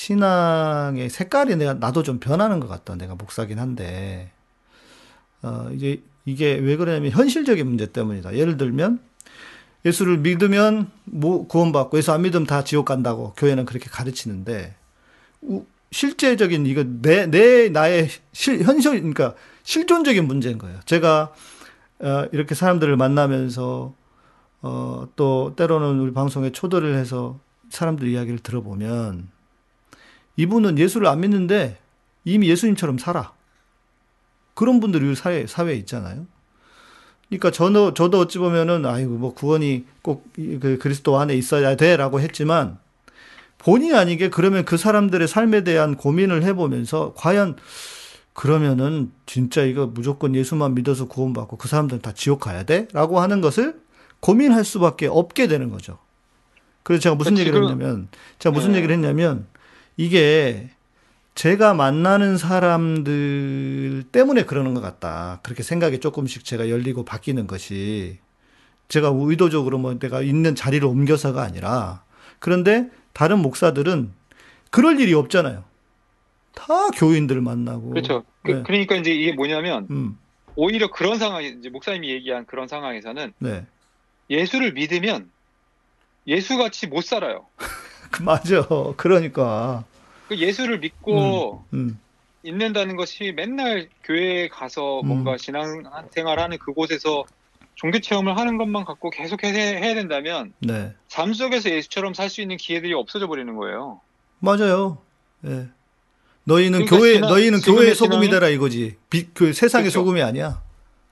Speaker 1: 신앙의 색깔이 내가 나도 좀 변하는 것 같다. 내가 목사긴 한데 어 이제 이게 왜 그러냐면 현실적인 문제 때문이다. 예를 들면 예수를 믿으면 뭐 구원받고 예수 안 믿으면 다 지옥 간다고 교회는 그렇게 가르치는데 우- 실제적인 이거 내 내 나의 실 현실 그러니까 실존적인 문제인 거예요. 제가 어, 이렇게 사람들을 만나면서 어, 또 때로는 우리 방송에 초대를 해서 사람들 이야기를 들어보면 이분은 예수를 안 믿는데 이미 예수님처럼 살아. 그런 분들이 우리 사회 사회에 있잖아요. 그러니까 저도 저도 어찌 보면은 아이고 뭐 구원이 꼭 그 그리스도 안에 있어야 돼 라고 했지만 본의 아니게 그러면 그 사람들의 삶에 대한 고민을 해보면서 과연 그러면은 진짜 이거 무조건 예수만 믿어서 구원받고 그 사람들은 다 지옥 가야 돼? 라고 하는 것을 고민할 수밖에 없게 되는 거죠. 그래서 제가 무슨
Speaker 2: 그러니까
Speaker 1: 얘기를
Speaker 2: 지금-
Speaker 1: 했냐면, 제가 무슨
Speaker 2: 네.
Speaker 1: 얘기를 했냐면, 이게 제가 만나는 사람들 때문에 그러는 것 같다. 그렇게 생각이 조금씩 제가 열리고 바뀌는 것이 제가 의도적으로 뭐 내가 있는 자리를 옮겨서가 아니라 그런데 다른 목사들은 그럴 일이 없잖아요. 다 교인들 만나고.
Speaker 2: 그렇죠. 그,
Speaker 1: 네.
Speaker 2: 러니까 이제 이게 뭐냐면,
Speaker 1: 음,
Speaker 2: 오히려 그런 상황, 이제 목사님이 얘기한 그런 상황에서는
Speaker 1: 네.
Speaker 2: 예수를 믿으면 예수같이 못 살아요.
Speaker 1: 그 맞아. 그러니까.
Speaker 2: 그 예수를 믿고
Speaker 1: 음,
Speaker 2: 있는다는 것이 맨날 교회에 가서
Speaker 1: 음.
Speaker 2: 뭔가 신앙생활하는 그곳에서 종교 체험을 하는 것만 갖고 계속 해, 해야 된다면
Speaker 1: 네.
Speaker 2: 삶 속에서 예수처럼 살 수 있는 기회들이 없어져 버리는 거예요.
Speaker 1: 맞아요. 예. 너희는
Speaker 2: 그러니까
Speaker 1: 교회,
Speaker 2: 신앙-
Speaker 1: 너희는 교회의 소금이
Speaker 2: 신앙이-
Speaker 1: 되라 이거지. 비, 그 세상의
Speaker 2: 그렇죠.
Speaker 1: 소금이 아니야.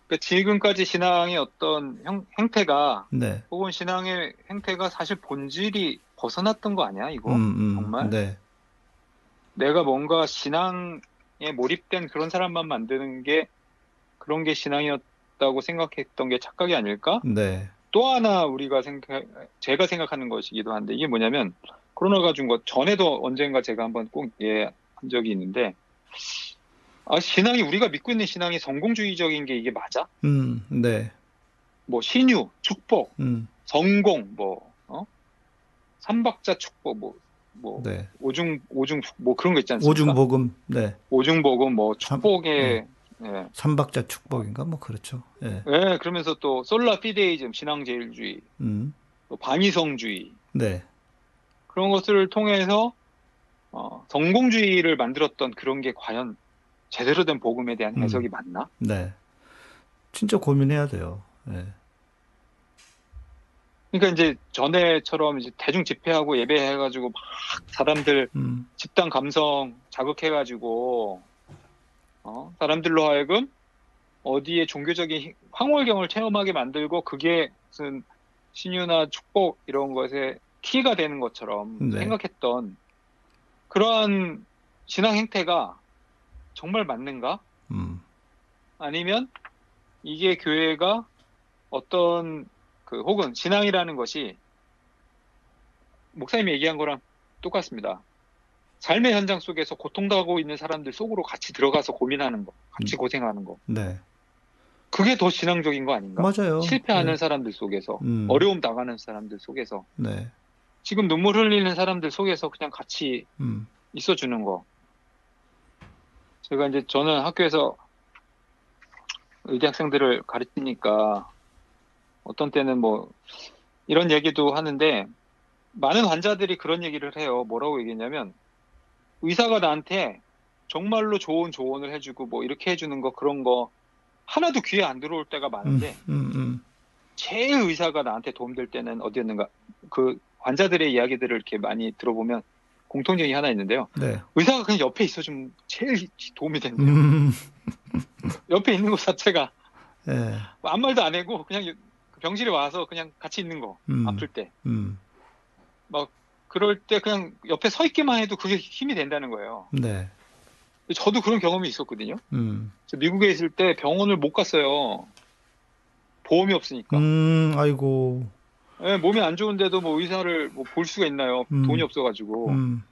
Speaker 2: 그러니까 지금까지 신앙의 어떤 형, 행태가
Speaker 1: 네.
Speaker 2: 혹은 신앙의 행태가 사실 본질이 벗어났던 거 아니야 이거?
Speaker 1: 음, 음,
Speaker 2: 정말?
Speaker 1: 네.
Speaker 2: 내가 뭔가 신앙에 몰입된 그런 사람만 만드는 게 그런 게 신앙이었다고 생각했던 게 착각이 아닐까?
Speaker 1: 네.
Speaker 2: 또 하나 우리가 생각, 제가 생각하는 것이기도 한데 이게 뭐냐면 코로나가 준 것 전에도 언젠가 제가 한번 꼭 얘기한 적이 있는데 아 신앙이 우리가 믿고 있는 신앙이 성공주의적인 게 이게 맞아?
Speaker 1: 음, 네.
Speaker 2: 뭐 신유, 축복,
Speaker 1: 음,
Speaker 2: 성공, 뭐 어? 삼박자 축복, 뭐, 뭐
Speaker 1: 네.
Speaker 2: 오중 오중 뭐 그런 거 있지 않습니까?
Speaker 1: 오중복음, 네.
Speaker 2: 오중복음 뭐
Speaker 1: 삼-
Speaker 2: 축복의 예.
Speaker 1: 삼박자 축복인가? 뭐 그렇죠. 예.
Speaker 2: 예, 그러면서 또 솔라 피데이즘 신앙제일주의,
Speaker 1: 음,
Speaker 2: 또 반이성주의
Speaker 1: 네.
Speaker 2: 그런 것들을 통해서 어, 성공주의를 만들었던 그런 게 과연 제대로 된 복음에 대한
Speaker 1: 음.
Speaker 2: 해석이 맞나?
Speaker 1: 네. 진짜 고민해야 돼요. 예.
Speaker 2: 그러니까 이제 전에처럼 이제 대중 집회하고 예배해가지고 막 사람들
Speaker 1: 음,
Speaker 2: 집단 감성 자극해가지고 어, 사람들로 하여금 어디에 종교적인 희- 황홀경을 체험하게 만들고 그게 무슨 신유나 축복 이런 것에 키가 되는 것처럼
Speaker 1: 네.
Speaker 2: 생각했던 그러한 신앙 행태가 정말 맞는가?
Speaker 1: 음,
Speaker 2: 아니면 이게 교회가 어떤 그 혹은 신앙이라는 것이 목사님이 얘기한 거랑 똑같습니다. 삶의 현장 속에서 고통당하고 있는 사람들 속으로 같이 들어가서 고민하는 거, 같이
Speaker 1: 음.
Speaker 2: 고생하는 거.
Speaker 1: 네.
Speaker 2: 그게 더 신앙적인 거 아닌가?
Speaker 1: 맞아요.
Speaker 2: 실패하는
Speaker 1: 네.
Speaker 2: 사람들 속에서,
Speaker 1: 음.
Speaker 2: 어려움 당하는 사람들 속에서,
Speaker 1: 네.
Speaker 2: 지금 눈물 흘리는 사람들 속에서 그냥 같이
Speaker 1: 음,
Speaker 2: 있어주는 거. 제가 이제 저는 학교에서 의대 학생들을 가르치니까 어떤 때는 뭐 이런 얘기도 하는데 많은 환자들이 그런 얘기를 해요. 뭐라고 얘기했냐면 의사가 나한테 정말로 좋은 조언을 해주고 뭐 이렇게 해주는 거 그런 거 하나도 귀에 안 들어올 때가
Speaker 1: 음,
Speaker 2: 많은데
Speaker 1: 음, 음,
Speaker 2: 제일 의사가 나한테 도움될 때는 어디였는가 그 환자들의 이야기들을 이렇게 많이 들어보면 공통점이 하나 있는데요.
Speaker 1: 네.
Speaker 2: 의사가 그냥 옆에 있어 주면 제일 도움이 된대요.
Speaker 1: 음,
Speaker 2: 옆에 있는 것 자체가
Speaker 1: 예.
Speaker 2: 아무 말도 안 하고 그냥 병실에 와서 그냥 같이 있는 거
Speaker 1: 음,
Speaker 2: 아플 때
Speaker 1: 음,
Speaker 2: 그럴 때 그냥 옆에 서 있기만 해도 그게 힘이 된다는 거예요.
Speaker 1: 네.
Speaker 2: 저도 그런 경험이 있었거든요.
Speaker 1: 음,
Speaker 2: 저 미국에 있을 때 병원을 못 갔어요. 보험이 없으니까.
Speaker 1: 음, 아이고,
Speaker 2: 예, 몸이 안 좋은데도 뭐 의사를 뭐 볼 수가 있나요?
Speaker 1: 음.
Speaker 2: 돈이 없어가지고.
Speaker 1: 음,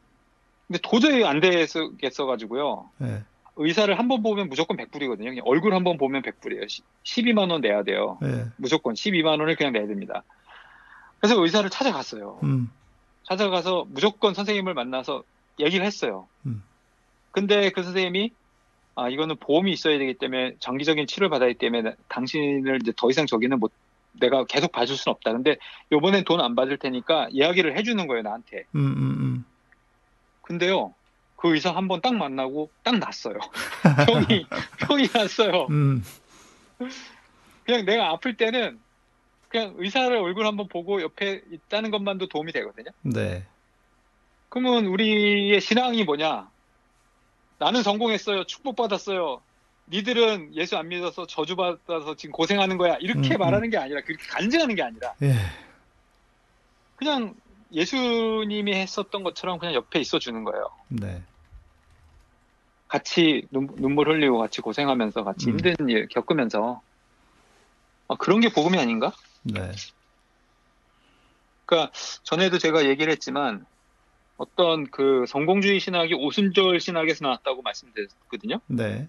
Speaker 2: 근데 도저히 안 되겠어가지고요.
Speaker 1: 예,
Speaker 2: 의사를 한 번 보면 무조건 100불이거든요. 그냥 얼굴 한 번 보면 100불이에요. 12만 원 내야 돼요.
Speaker 1: 예,
Speaker 2: 무조건 12만 원을 그냥 내야 됩니다. 그래서 의사를 찾아갔어요.
Speaker 1: 음,
Speaker 2: 찾아가서 무조건 선생님을 만나서 얘기를 했어요.
Speaker 1: 음.
Speaker 2: 근데 그 선생님이 아 이거는 보험이 있어야 되기 때문에 장기적인 치료를 받아야 되기 때문에 당신을 이제 더 이상 저기는 못 내가 계속 봐줄 수는 없다. 근데 요번엔 돈 안 받을 테니까 이야기를 해주는 거예요 나한테.
Speaker 1: 음, 음,
Speaker 2: 근데요 그 의사 한 번 딱 만나고 딱 났어요. 병이 병이 났어요.
Speaker 1: 음,
Speaker 2: 그냥 내가 아플 때는 그냥 의사를 얼굴 한번 보고 옆에 있다는 것만도 도움이 되거든요.
Speaker 1: 네.
Speaker 2: 그러면 우리의 신앙이 뭐냐? 나는 성공했어요. 축복받았어요. 니들은 예수 안 믿어서 저주받아서 지금 고생하는 거야. 이렇게
Speaker 1: 음,
Speaker 2: 말하는 게 아니라, 그렇게 간증하는 게 아니라,
Speaker 1: 예,
Speaker 2: 그냥 예수님이 했었던 것처럼 그냥 옆에 있어 주는 거예요.
Speaker 1: 네.
Speaker 2: 같이 눈, 눈물 흘리고 같이 고생하면서 같이
Speaker 1: 음.
Speaker 2: 힘든 일 겪으면서. 아, 그런 게 복음이 아닌가?
Speaker 1: 네.
Speaker 2: 그러니까 전에도 제가 얘기를 했지만 어떤 그 성공주의 신학이 오순절 신학에서 나왔다고 말씀드렸거든요.
Speaker 1: 네.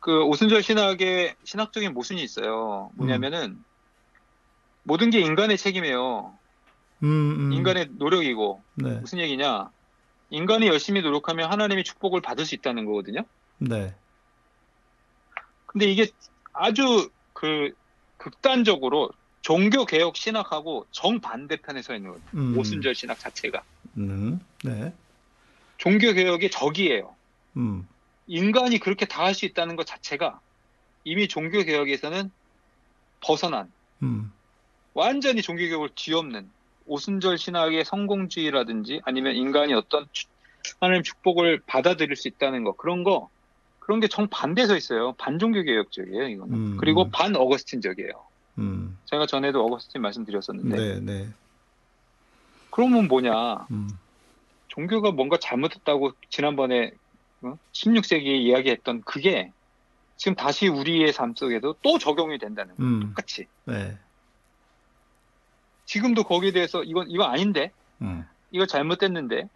Speaker 2: 그 오순절 신학의 신학적인 모순이 있어요. 뭐냐면은 모든 게 인간의 책임이에요.
Speaker 1: 음, 음,
Speaker 2: 인간의 노력이고
Speaker 1: 네.
Speaker 2: 무슨 얘기냐? 인간이 열심히 노력하면 하나님의 축복을 받을 수 있다는 거거든요.
Speaker 1: 네.
Speaker 2: 근데 이게 아주 그 극단적으로 종교 개혁 신학하고 정반대편에 서 있는 거예요.
Speaker 1: 음,
Speaker 2: 오순절 신학 자체가
Speaker 1: 음, 네.
Speaker 2: 종교 개혁의 적이에요.
Speaker 1: 음,
Speaker 2: 인간이 그렇게 다 할 수 있다는 것 자체가 이미 종교 개혁에서는 벗어난
Speaker 1: 음,
Speaker 2: 완전히 종교 개혁을 뒤엎는 오순절 신학의 성공주의라든지 아니면 인간이 어떤 추- 하나님 축복을 받아들일 수 있다는 거 그런 거 그런 게 정반대 서 있어요. 반종교 개혁적이에요, 이거는.
Speaker 1: 음,
Speaker 2: 그리고
Speaker 1: 음.
Speaker 2: 반 어거스틴적이에요.
Speaker 1: 음,
Speaker 2: 제가 전에도 어거스틴 말씀드렸었는데
Speaker 1: 네, 네.
Speaker 2: 그러면 뭐냐?
Speaker 1: 음,
Speaker 2: 종교가 뭔가 잘못했다고 지난번에 16세기에 이야기했던 그게 지금 다시 우리의 삶 속에도 또 적용이 된다는 거예요.
Speaker 1: 음,
Speaker 2: 똑같이.
Speaker 1: 네.
Speaker 2: 지금도 거기에 대해서 이건 이거 아닌데
Speaker 1: 음,
Speaker 2: 이거 잘못됐는데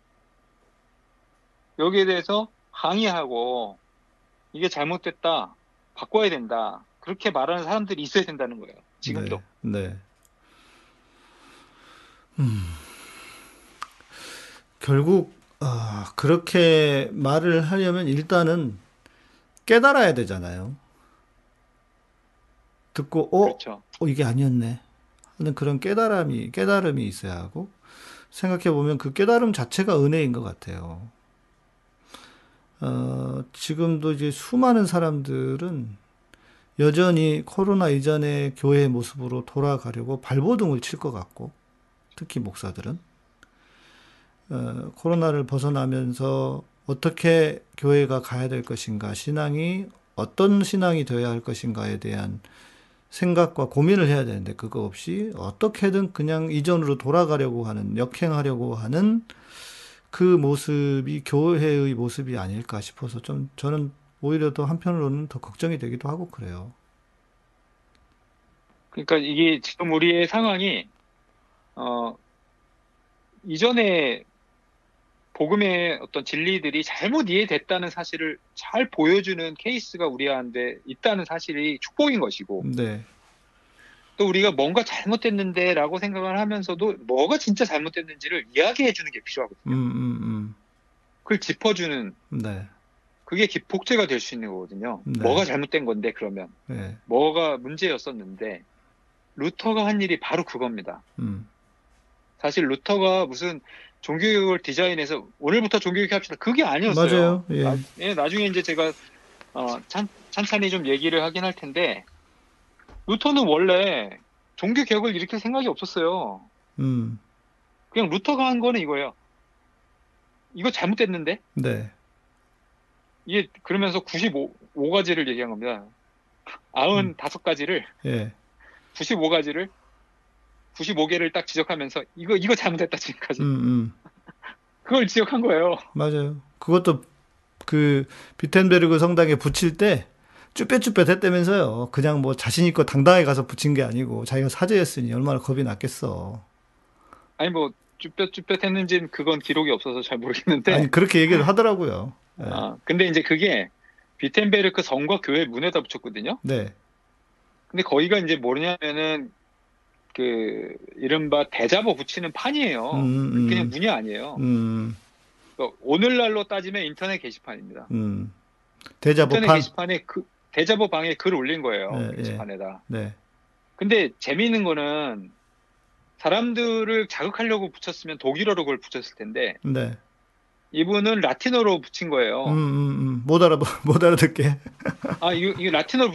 Speaker 2: 여기에 대해서 항의하고 이게 잘못됐다 바꿔야 된다 그렇게 말하는 사람들이 있어야 된다는 거예요. 지금도.
Speaker 1: 네. 네. 음. 결국 아, 그렇게 말을 하려면 일단은 깨달아야 되잖아요. 듣고 어,
Speaker 2: 그렇죠.
Speaker 1: 어 이게 아니었네 하는 그런 깨달음이 깨달음이 있어야 하고 생각해 보면 그 깨달음 자체가 은혜인 것 같아요. 어, 지금도 이제 수많은 사람들은 여전히 코로나 이전의 교회의 모습으로 돌아가려고 발버둥을 칠 것 같고, 특히 목사들은 어, 코로나를 벗어나면서 어떻게 교회가 가야 될 것인가, 신앙이 어떤 신앙이 되어야 할 것인가에 대한 생각과 고민을 해야 되는데 그거 없이 어떻게든 그냥 이전으로 돌아가려고 하는 역행하려고 하는 그 모습이 교회의 모습이 아닐까 싶어서 좀 저는 오히려 더 한편으로는 더 걱정이 되기도 하고 그래요.
Speaker 2: 그러니까 이게 지금 우리의 상황이 어 이전에 복음의 어떤 진리들이 잘못 이해됐다는 사실을 잘 보여주는 케이스가 우리한테 있다는 사실이 축복인 것이고
Speaker 1: 네,
Speaker 2: 또 우리가 뭔가 잘못됐는데라고 생각을 하면서도 뭐가 진짜 잘못됐는지를 이야기해 주는 게 필요하거든요.
Speaker 1: 음, 음,
Speaker 2: 그걸 짚어주는
Speaker 1: 음, 네,
Speaker 2: 그게 기- 복제가 될 수 있는 거거든요.
Speaker 1: 네.
Speaker 2: 뭐가 잘못된 건데 그러면
Speaker 1: 네,
Speaker 2: 뭐가 문제였었는데 루터가 한 일이 바로 그겁니다.
Speaker 1: 음,
Speaker 2: 사실 루터가 무슨 종교교육을 디자인해서 오늘부터 종교교육 합시다. 그게 아니었어요.
Speaker 1: 맞아요. 예,
Speaker 2: 나, 예, 나중에 이제 제가 어, 찬, 찬찬히 좀 얘기를 하긴 할 텐데 루터는 원래 종교 개혁을 일으킬 생각이 없었어요.
Speaker 1: 음,
Speaker 2: 그냥 루터가 한 거는 이거예요. 이거 잘못됐는데
Speaker 1: 네,
Speaker 2: 이게 그러면서 95가지를 얘기한 겁니다. 95가지를
Speaker 1: 예,
Speaker 2: 95가지를 95개를 딱 지적하면서 이거 이거 잘못했다 지금까지
Speaker 1: 음, 음,
Speaker 2: 그걸 지적한 거예요.
Speaker 1: 맞아요. 그것도 그 비텐베르그 성당에 붙일 때 쭈뼛쭈뼛 했다면서요. 그냥 뭐 자신 있고 당당하게 가서 붙인 게 아니고 자기가 사제였으니 얼마나 겁이 났겠어.
Speaker 2: 아니 뭐 쭈뼛쭈뼛 했는지는 그건 기록이 없어서 잘 모르겠는데
Speaker 1: 아니 그렇게 얘기를 하더라고요. 예.
Speaker 2: 아, 근데 이제 그게 비텐베르크 성과 교회 문에다 붙였거든요.
Speaker 1: 네,
Speaker 2: 근데 거기가 이제 뭐냐면은 그 이른바 대자보 붙이는 판이에요.
Speaker 1: 음, 음,
Speaker 2: 그냥 문이 아니에요.
Speaker 1: 음,
Speaker 2: 그러니까 오늘날로 따지면 인터넷 게시판입니다.
Speaker 1: 음.
Speaker 2: 인터넷
Speaker 1: 대자보판.
Speaker 2: 게시판에 그 대자보 방에 글 올린 거예요.
Speaker 1: 네, 예.
Speaker 2: 게시판에다.
Speaker 1: 네,
Speaker 2: 근데 재미있는 거는 사람들을 자극하려고 붙였으면 독일어로 그걸 붙였을 텐데
Speaker 1: 네.
Speaker 2: 이분은 라틴어로 붙인 거예요.
Speaker 1: 음, 음, 음. 못 알아 못 알아듣게.
Speaker 2: 아 이거, 이거 라틴어로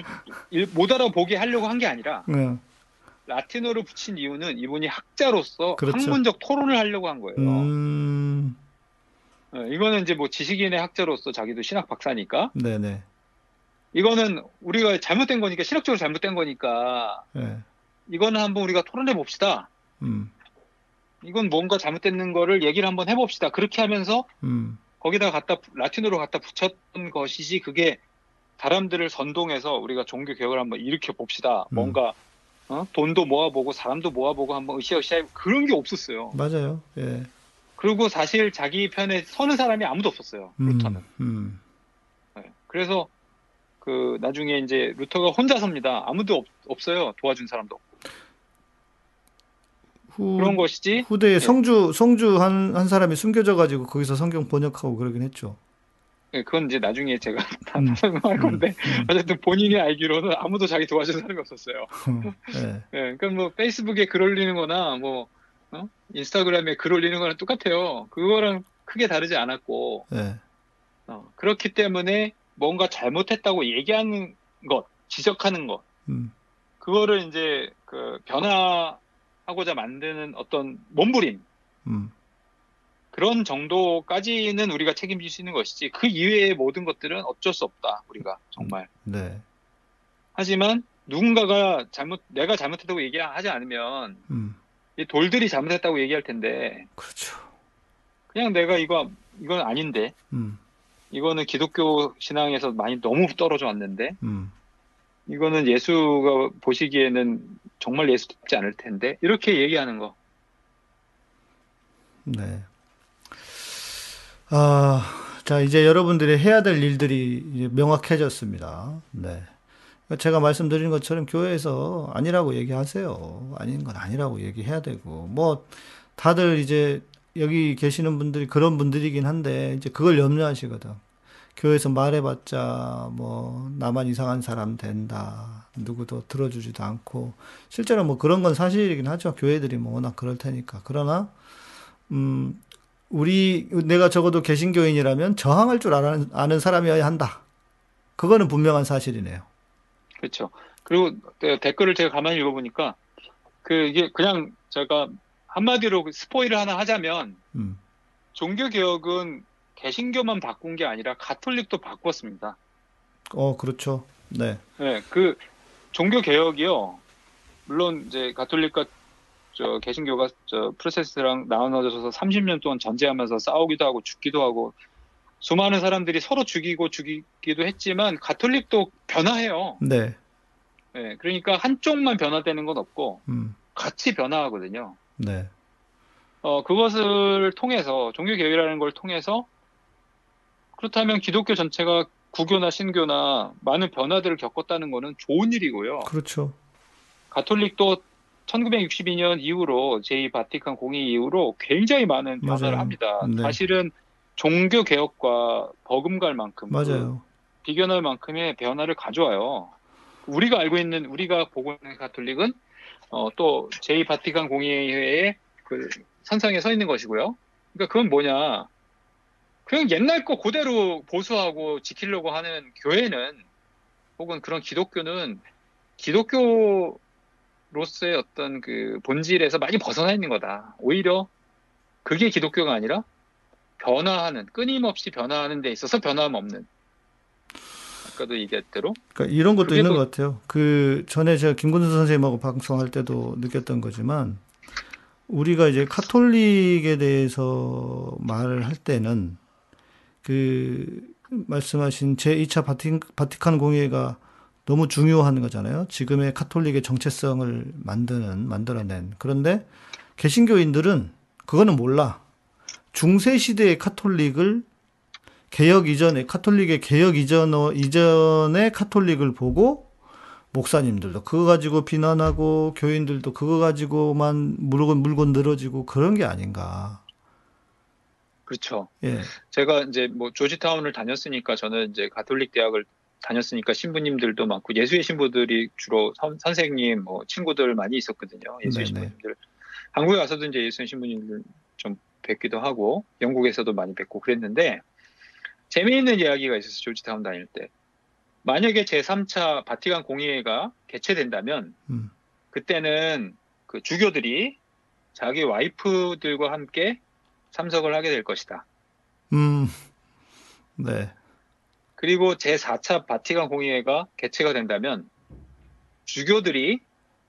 Speaker 2: 일- 못 알아보게 하려고 한 게 아니라
Speaker 1: 응.
Speaker 2: 라틴어로 붙인 이유는 이분이 학자로서
Speaker 1: 그렇죠.
Speaker 2: 학문적 토론을 하려고 한 거예요.
Speaker 1: 음,
Speaker 2: 어, 이거는 이제 뭐 지식인의 학자로서 자기도 신학 박사니까
Speaker 1: 네, 네.
Speaker 2: 이거는 우리가 잘못된 거니까 신학적으로 잘못된 거니까
Speaker 1: 예.
Speaker 2: 이거는 한번 우리가 토론해 봅시다.
Speaker 1: 음,
Speaker 2: 이건 뭔가 잘못된 거를 얘기를 한번 해봅시다. 그렇게 하면서
Speaker 1: 음,
Speaker 2: 거기다 갖다 라틴어로 갖다 붙였던 것이지 그게 사람들을 선동해서 우리가 종교 개혁을 한번 일으켜 봅시다.
Speaker 1: 음.
Speaker 2: 뭔가 어? 돈도 모아보고 사람도 모아보고 한번 으쌰으쌰 그런 게 없었어요.
Speaker 1: 맞아요. 예.
Speaker 2: 그리고 사실 자기 편에 서는 사람이 아무도 없었어요.
Speaker 1: 음,
Speaker 2: 루터는.
Speaker 1: 음,
Speaker 2: 네. 그래서 그 나중에 이제 루터가 혼자 섭니다. 아무도 없, 어요 도와준 사람도 없고.
Speaker 1: 후,
Speaker 2: 그런 것이지.
Speaker 1: 후대에 성주 성주 한, 한 사람이 숨겨져 가지고 거기서 성경 번역하고 그러긴 했죠.
Speaker 2: 예, 그건 이제 나중에 제가 다
Speaker 1: 음.
Speaker 2: 설명할 건데
Speaker 1: 음,
Speaker 2: 어쨌든 본인이 알기로는 아무도 자기 도와준 사람이 없었어요.
Speaker 1: 음. 예.
Speaker 2: 예, 그러니까 뭐 페이스북에 글 올리는 거나 뭐 어? 인스타그램에 글 올리는 거랑 똑같아요. 그거랑 크게 다르지 않았고
Speaker 1: 예.
Speaker 2: 어, 그렇기 때문에 뭔가 잘못했다고 얘기하는 것, 지적하는 것,
Speaker 1: 음,
Speaker 2: 그거를 이제 그 변화하고자 만드는 어떤 몸부림
Speaker 1: 음,
Speaker 2: 그런 정도까지는 우리가 책임질 수 있는 것이지 그 이외의 모든 것들은 어쩔 수 없다 우리가 정말.
Speaker 1: 네.
Speaker 2: 하지만 누군가가 잘못 내가 잘못했다고 얘기하지 않으면
Speaker 1: 음,
Speaker 2: 이 돌들이 잘못했다고 얘기할 텐데
Speaker 1: 그렇죠.
Speaker 2: 그냥 내가 이거 이건 아닌데
Speaker 1: 음,
Speaker 2: 이거는 기독교 신앙에서 많이 너무 떨어져 왔는데
Speaker 1: 음,
Speaker 2: 이거는 예수가 보시기에는 정말 예수답지 않을 텐데 이렇게 얘기하는 거
Speaker 1: 네. 아, 자, 이제 여러분들이 해야 될 일들이 명확해졌습니다. 네. 제가 말씀드린 것처럼 교회에서 아니라고 얘기하세요. 아닌 건 아니라고 얘기해야 되고, 뭐, 다들 이제 여기 계시는 분들이 그런 분들이긴 한데, 이제 그걸 염려하시거든. 교회에서 말해봤자, 뭐, 나만 이상한 사람 된다. 누구도 들어주지도 않고, 실제로 뭐 그런 건 사실이긴 하죠. 교회들이 뭐 워낙 그럴 테니까. 그러나, 음, 우리, 내가 적어도 개신교인이라면 저항할 줄 아는, 아는 사람이어야 한다. 그거는 분명한 사실이네요.
Speaker 2: 그렇죠. 그리고 네, 댓글을 제가 가만히 읽어보니까 그 이게 그냥 제가 한마디로 그 스포일을 하나 하자면
Speaker 1: 음,
Speaker 2: 종교 개혁은 개신교만 바꾼 게 아니라 가톨릭도 바꿨습니다.
Speaker 1: 어, 그렇죠. 네.
Speaker 2: 네, 그 종교 개혁이요. 물론 이제 가톨릭과 저 개신교가 저 프로세스랑 나눠져서 30년 동안 전쟁하면서 싸우기도 하고 죽기도 하고 수많은 사람들이 서로 죽이고 죽이기도 했지만 가톨릭도 변화해요.
Speaker 1: 네.
Speaker 2: 네, 그러니까 한쪽만 변화되는 건 없고
Speaker 1: 음,
Speaker 2: 같이 변화하거든요.
Speaker 1: 네.
Speaker 2: 어, 그것을 통해서 종교 개혁이라는 걸 통해서 그렇다면 기독교 전체가 구교나 신교나 많은 변화들을 겪었다는 것은 좋은 일이고요.
Speaker 1: 그렇죠.
Speaker 2: 가톨릭도 1962년 이후로 제2 바티칸 공의 이후로 굉장히 많은 변화를
Speaker 1: 맞아요.
Speaker 2: 합니다.
Speaker 1: 네.
Speaker 2: 사실은 종교 개혁과 버금갈 만큼 그
Speaker 1: 맞아요.
Speaker 2: 비견할 만큼의 변화를 가져와요. 우리가 알고 있는 우리가 보고 있는 가톨릭은 어, 또 제2 바티칸 공의회의 그 선상에 서 있는 것이고요. 그러니까 그건 뭐냐? 그냥 옛날 거 그대로 보수하고 지키려고 하는 교회는 혹은 그런 기독교는 기독교 로서의 어떤 그 본질에서 많이 벗어나 있는 거다. 오히려 그게 기독교가 아니라 변화하는 끊임없이 변화하는 데 있어서 변함 없는 아까도 얘기했대로
Speaker 1: 그러니까 이런 것도 있는
Speaker 2: 또-
Speaker 1: 것 같아요. 그 전에 제가 김군수 선생님하고 방송할 때도 느꼈던 거지만 우리가 이제 카톨릭에 대해서 말을 할 때는 그 말씀하신 제2차 바티, 바티칸 공회가 너무 중요한 거잖아요. 지금의 카톨릭의 정체성을 만드는 만들어낸. 그런데 개신교인들은 그거는 몰라. 중세 시대의 카톨릭을 개혁 이전에 카톨릭의 개혁 이전 이전의 카톨릭을 보고 목사님들도 그거 가지고 비난하고 교인들도 그거 가지고만 물건 물건 늘어지고 그런 게 아닌가.
Speaker 2: 그렇죠.
Speaker 1: 예.
Speaker 2: 제가 이제 뭐 조지타운을 다녔으니까 저는 이제 가톨릭 대학을 다녔으니까 신부님들도 많고 예수의 신부들이 주로 선, 선생님 뭐 친구들 많이 있었거든요. 예수의
Speaker 1: 네네.
Speaker 2: 신부님들 한국에 와서도 이제 예수의 신부님들 좀 뵙기도 하고 영국에서도 많이 뵙고 그랬는데 재미있는 이야기가 있었어요. 조지타운 다닐 때 만약에 제 3차 바티칸 공의회가 개최된다면
Speaker 1: 음.
Speaker 2: 그때는 그 주교들이 자기 와이프들과 함께 참석을 하게 될 것이다.
Speaker 1: 음. 네.
Speaker 2: 그리고 제4차 바티칸 공의회가 개최가 된다면 주교들이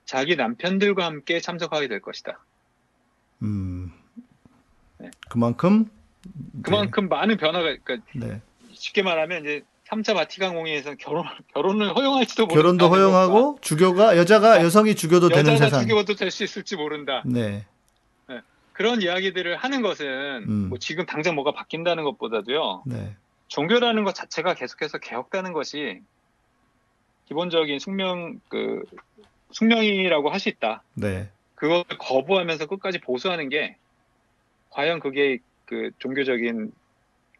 Speaker 2: 자기 남편들과 함께 참석하게 될 것이다.
Speaker 1: 음.
Speaker 2: 네.
Speaker 1: 그만큼
Speaker 2: 그만큼 많은 변화가 그러니까
Speaker 1: 네.
Speaker 2: 쉽게 말하면 이제 3차 바티칸 공의회에서는 결혼 결혼을 허용할지도 모른다.
Speaker 1: 결혼도 허용하고 주교가 여자가 여성이 주교도 되는
Speaker 2: 여자가
Speaker 1: 세상.
Speaker 2: 주교도 될 수 있을지 모른다.
Speaker 1: 네.
Speaker 2: 그런 이야기들을 하는 것은
Speaker 1: 음.
Speaker 2: 뭐 지금 당장 뭐가 바뀐다는 것보다도요.
Speaker 1: 네.
Speaker 2: 종교라는 것 자체가 계속해서 개혁되는 것이 기본적인 숙명 그 숙명이라고 할 수 있다.
Speaker 1: 네.
Speaker 2: 그걸 거부하면서 끝까지 보수하는 게 과연 그게 그 종교적인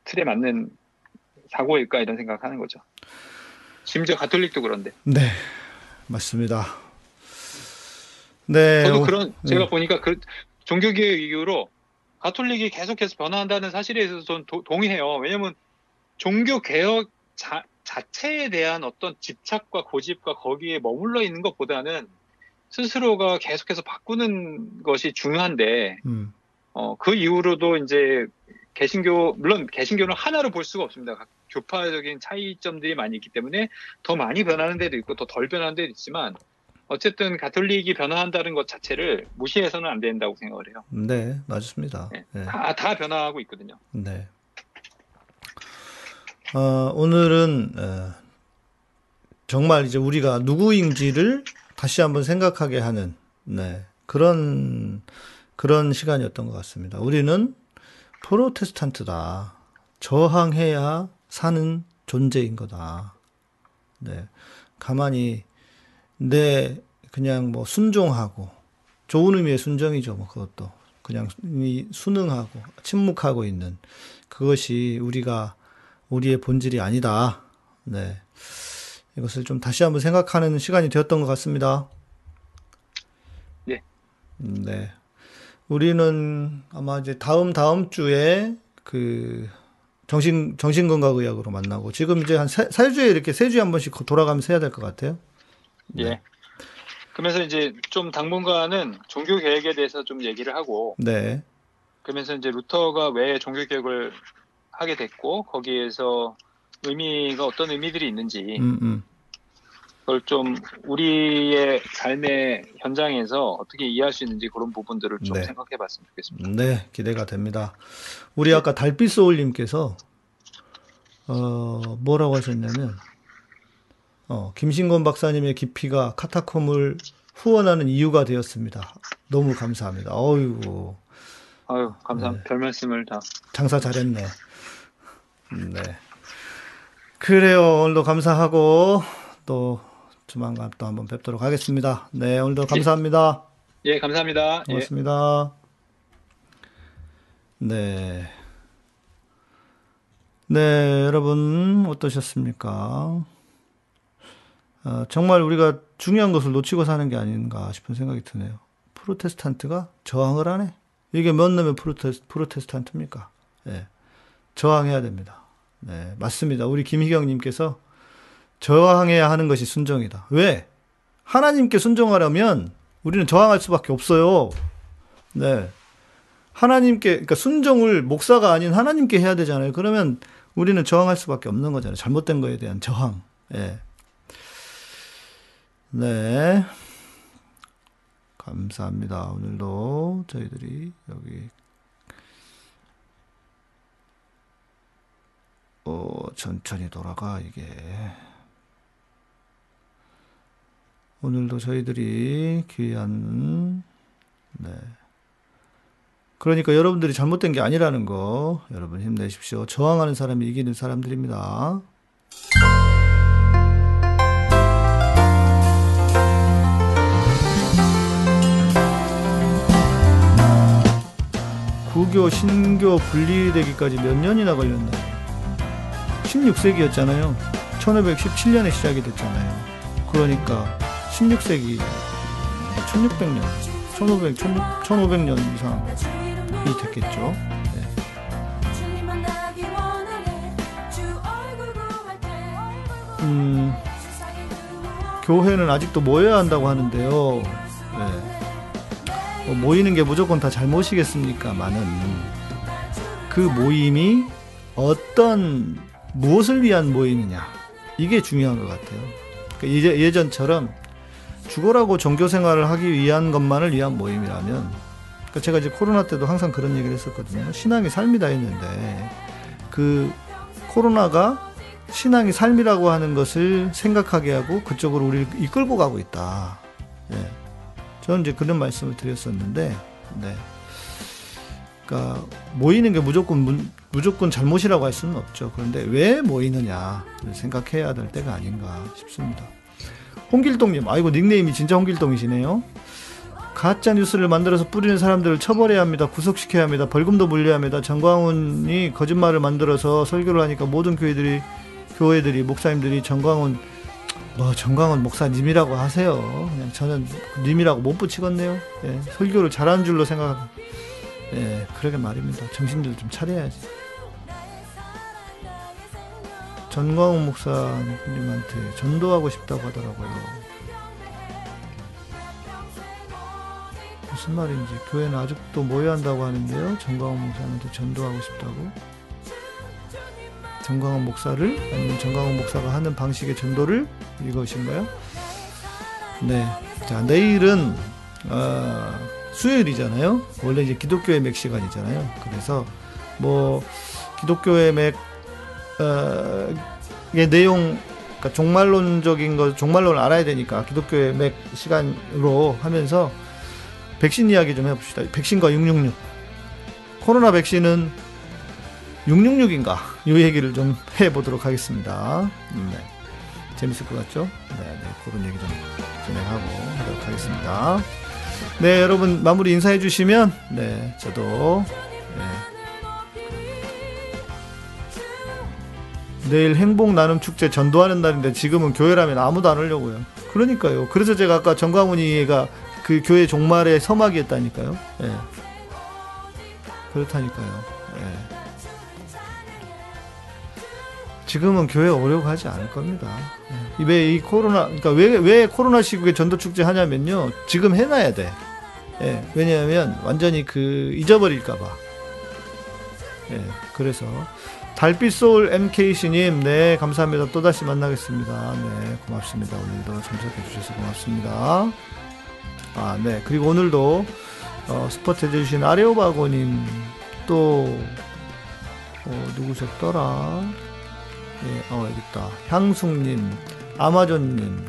Speaker 2: 틀에 맞는 사고일까 이런 생각하는 거죠. 심지어 가톨릭도 그런데.
Speaker 1: 네. 맞습니다. 네.
Speaker 2: 저도
Speaker 1: 어,
Speaker 2: 그런 제가
Speaker 1: 네.
Speaker 2: 보니까 그 종교개혁 이후로 가톨릭이 계속해서 변화한다는 사실에 대해서 저는 도- 동의해요. 왜냐하면 종교 개혁 자, 자체에 대한 어떤 집착과 고집과 거기에 머물러 있는 것보다는 스스로가 계속해서 바꾸는 것이 중요한데
Speaker 1: 음.
Speaker 2: 어, 그 이후로도 이제 개신교 물론 개신교는 하나로 볼 수가 없습니다. 각 교파적인 차이점들이 많이 있기 때문에 더 많이 변하는 데도 있고 더 덜 변하는 데도 있지만 어쨌든 가톨릭이 변화한다는 것 자체를 무시해서는 안 된다고 생각을 해요.
Speaker 1: 네, 맞습니다.
Speaker 2: 네.
Speaker 1: 네.
Speaker 2: 다, 다 변화하고 있거든요.
Speaker 1: 네. 어, 오늘은 어, 정말 이제 우리가 누구인지를 다시 한번 생각하게 하는 네, 그런 그런 시간이었던 것 같습니다. 우리는 프로테스탄트다. 저항해야 사는 존재인 거다. 네. 가만히 내 그냥 뭐 순종하고 좋은 의미의 순종이죠. 뭐 그것도 그냥 이 순응하고 침묵하고 있는 그것이 우리가 우리의 본질이 아니다. 네. 이것을 좀 다시 한번 생각하는 시간이 되었던 것 같습니다.
Speaker 2: 예.
Speaker 1: 음, 네. 우리는 아마 이제 다음 다음 주에 그 정신 정신건강의학으로 만나고 지금 이제 한세 주에 이렇게 세 주에 한 번씩 돌아가면서 해야 될 것 같아요.
Speaker 2: 예. 그러면서 이제 좀 당분간은 종교 개혁에 대해서 좀 얘기를 하고
Speaker 1: 네.
Speaker 2: 그러면서 이제 루터가 왜 종교 개혁을 하게 됐고 거기에서 의미가 어떤 의미들이 있는지
Speaker 1: 음, 음.
Speaker 2: 그걸 좀 우리의 삶의 현장에서 어떻게 이해할 수 있는지 그런 부분들을 좀
Speaker 1: 네.
Speaker 2: 생각해 봤으면 좋겠습니다.
Speaker 1: 네, 기대가 됩니다. 우리 아까 달빛 소울님께서 어 뭐라고 하셨냐면 어 김신권 박사님의 깊이가 카타콤을 후원하는 이유가 되었습니다. 너무 감사합니다. 어이구
Speaker 2: 아유, 감사합니다. 별 말씀을 다.
Speaker 1: 장사 잘했네. 음, 네. 그래요. 오늘도 감사하고 또 조만간 또 한번 뵙도록 하겠습니다. 네, 오늘도 감사합니다.
Speaker 2: 예, 감사합니다. 예.
Speaker 1: 고맙습니다. 네. 네, 여러분, 어떠셨습니까? 어, 정말 우리가 중요한 것을 놓치고 사는 게 아닌가 싶은 생각이 드네요. 프로테스탄트가 저항을 하네? 이게 몇 놈의 프로테스, 프로테스탄트입니까? 예. 저항해야 됩니다. 네, 맞습니다. 우리 김희경님께서 저항해야 하는 것이 순종이다. 왜? 하나님께 순종하려면 우리는 저항할 수밖에 없어요. 네. 하나님께, 그러니까 순종을 목사가 아닌 하나님께 해야 되잖아요. 그러면 우리는 저항할 수밖에 없는 거잖아요. 잘못된 거에 대한 저항. 예. 네. 감사합니다. 오늘도 저희들이 여기 어, 천천히 돌아가 이게 오늘도 저희들이 귀한 네. 그러니까 여러분들이 잘못된 게 아니라는 거 여러분 힘내십시오. 저항하는 사람이 이기는 사람들입니다. 구교, 신교 분리되기까지 몇 년이나 걸렸나? 16세기였잖아요. 1517년에 시작이 됐잖아요. 그러니까 16세기, 1600년, 1500, 1500년 이상이 됐겠죠. 네. 음, 교회는 아직도 모여야 한다고 하는데요. 네. 뭐 모이는 게 무조건 다 잘못이겠습니까만은 그 모임이 어떤 무엇을 위한 모임이냐 이게 중요한 것 같아요. 그러니까 예전처럼 죽어라고 종교 생활을 하기 위한 것만을 위한 모임이라면 그러니까 제가 이제 코로나 때도 항상 그런 얘기를 했었거든요. 신앙이 삶이다 했는데 그 코로나가 신앙이 삶이라고 하는 것을 생각하게 하고 그쪽으로 우리를 이끌고 가고 있다. 예. 저는 이제 그런 말씀을 드렸었는데, 네. 그러니까 모이는 게 무조건 문- 무조건 잘못이라고 할 수는 없죠. 그런데 왜 모이느냐 생각해야 될 때가 아닌가 싶습니다. 홍길동님, 아이고 닉네임이 진짜 홍길동이시네요. 가짜 뉴스를 만들어서 뿌리는 사람들을 처벌해야 합니다. 구속시켜야 합니다. 벌금도 물려야 합니다. 정광훈이 거짓말을 만들어서 설교를 하니까 모든 교회들이 교회들이 목사님들이 정광훈 뭐 정광훈 목사님이라고 하세요. 그냥 저는 님이라고 못 붙이겠네요. 예, 설교를 잘하는 줄로 생각. 예, 그러게 말입니다. 정신들 좀 차려야지. 전광훈 목사님한테 전도하고 싶다고 하더라고요. 무슨 말인지 교회는 아직도 모여야 한다고 하는데요. 전광훈 목사님한테 전도하고 싶다고. 전광훈 목사를 아니면 전광훈 목사가 하는 방식의 전도를 이것인가요? 네. 자 내일은 어, 수요일이잖아요. 원래 이제 기독교의 맥 시간이잖아요. 그래서 뭐 기독교의 맥 어, 의 내용 그러니까 종말론적인 거 종말론을 알아야 되니까 기독교의 맥 시간으로 하면서 백신 이야기 좀 해봅시다. 백신과 666. 코로나 백신은 666인가? 이 얘기를 좀 해보도록 하겠습니다. 음, 네. 재밌을 것 같죠? 네, 네. 그런 얘기 좀 진행하고 하도록 하겠습니다. 네, 여러분 마무리 인사해 주시면 네, 저도 네. 내일 행복 나눔 축제 전도하는 날인데 지금은 교회라면 아무도 안 오려고요. 그러니까요. 그래서 제가 아까 정광훈이가 그 교회 종말에 서막이 했다니까요. 예. 그렇다니까요. 예. 지금은 교회 오려고 하지 않을 겁니다. 예. 왜이 코로나, 그러니까 왜, 왜 코로나 시국에 전도 축제 하냐면요. 지금 해놔야 돼. 예. 왜냐하면 완전히 그 잊어버릴까봐. 예. 그래서 달빛 소울 MKC님, 네, 감사합니다. 또다시 만나겠습니다. 네, 고맙습니다. 오늘도 참석해 주셔서 고맙습니다. 아, 네. 그리고 오늘도, 어, 스포트 해주신 아레오바고님, 또, 어, 누구셨더라? 예, 어, 여기 있다. 향숙님, 아마존님,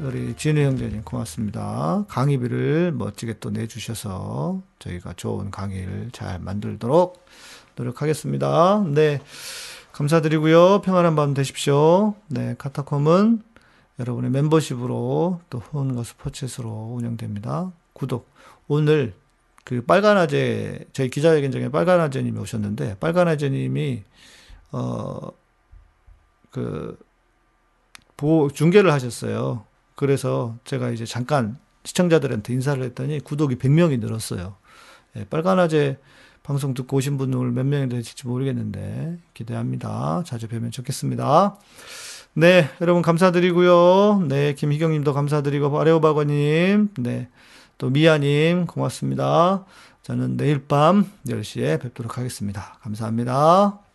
Speaker 1: 우리 진우 형제님 고맙습니다. 강의비를 멋지게 또 내주셔서 저희가 좋은 강의를 잘 만들도록 노력하겠습니다. 네. 감사드리고요. 평안한 밤 되십시오. 네. 카타콤은 여러분의 멤버십으로 또 후원과 스포츠로 운영됩니다. 구독. 오늘 그 빨간 아재, 저희 기자회견장에 빨간 아재님이 오셨는데, 빨간 아재님이, 어, 그, 보, 중계를 하셨어요. 그래서 제가 이제 잠깐 시청자들한테 인사를 했더니 구독이 100명이 늘었어요. 예, 빨간 아재 방송 듣고 오신 분들 몇 명이 되실지 모르겠는데 기대합니다. 자주 뵈면 좋겠습니다. 네, 여러분 감사드리고요. 네, 김희경님도 감사드리고 아레오바거님, 네, 또 미아님 고맙습니다. 저는 내일 밤 10시에 뵙도록 하겠습니다. 감사합니다.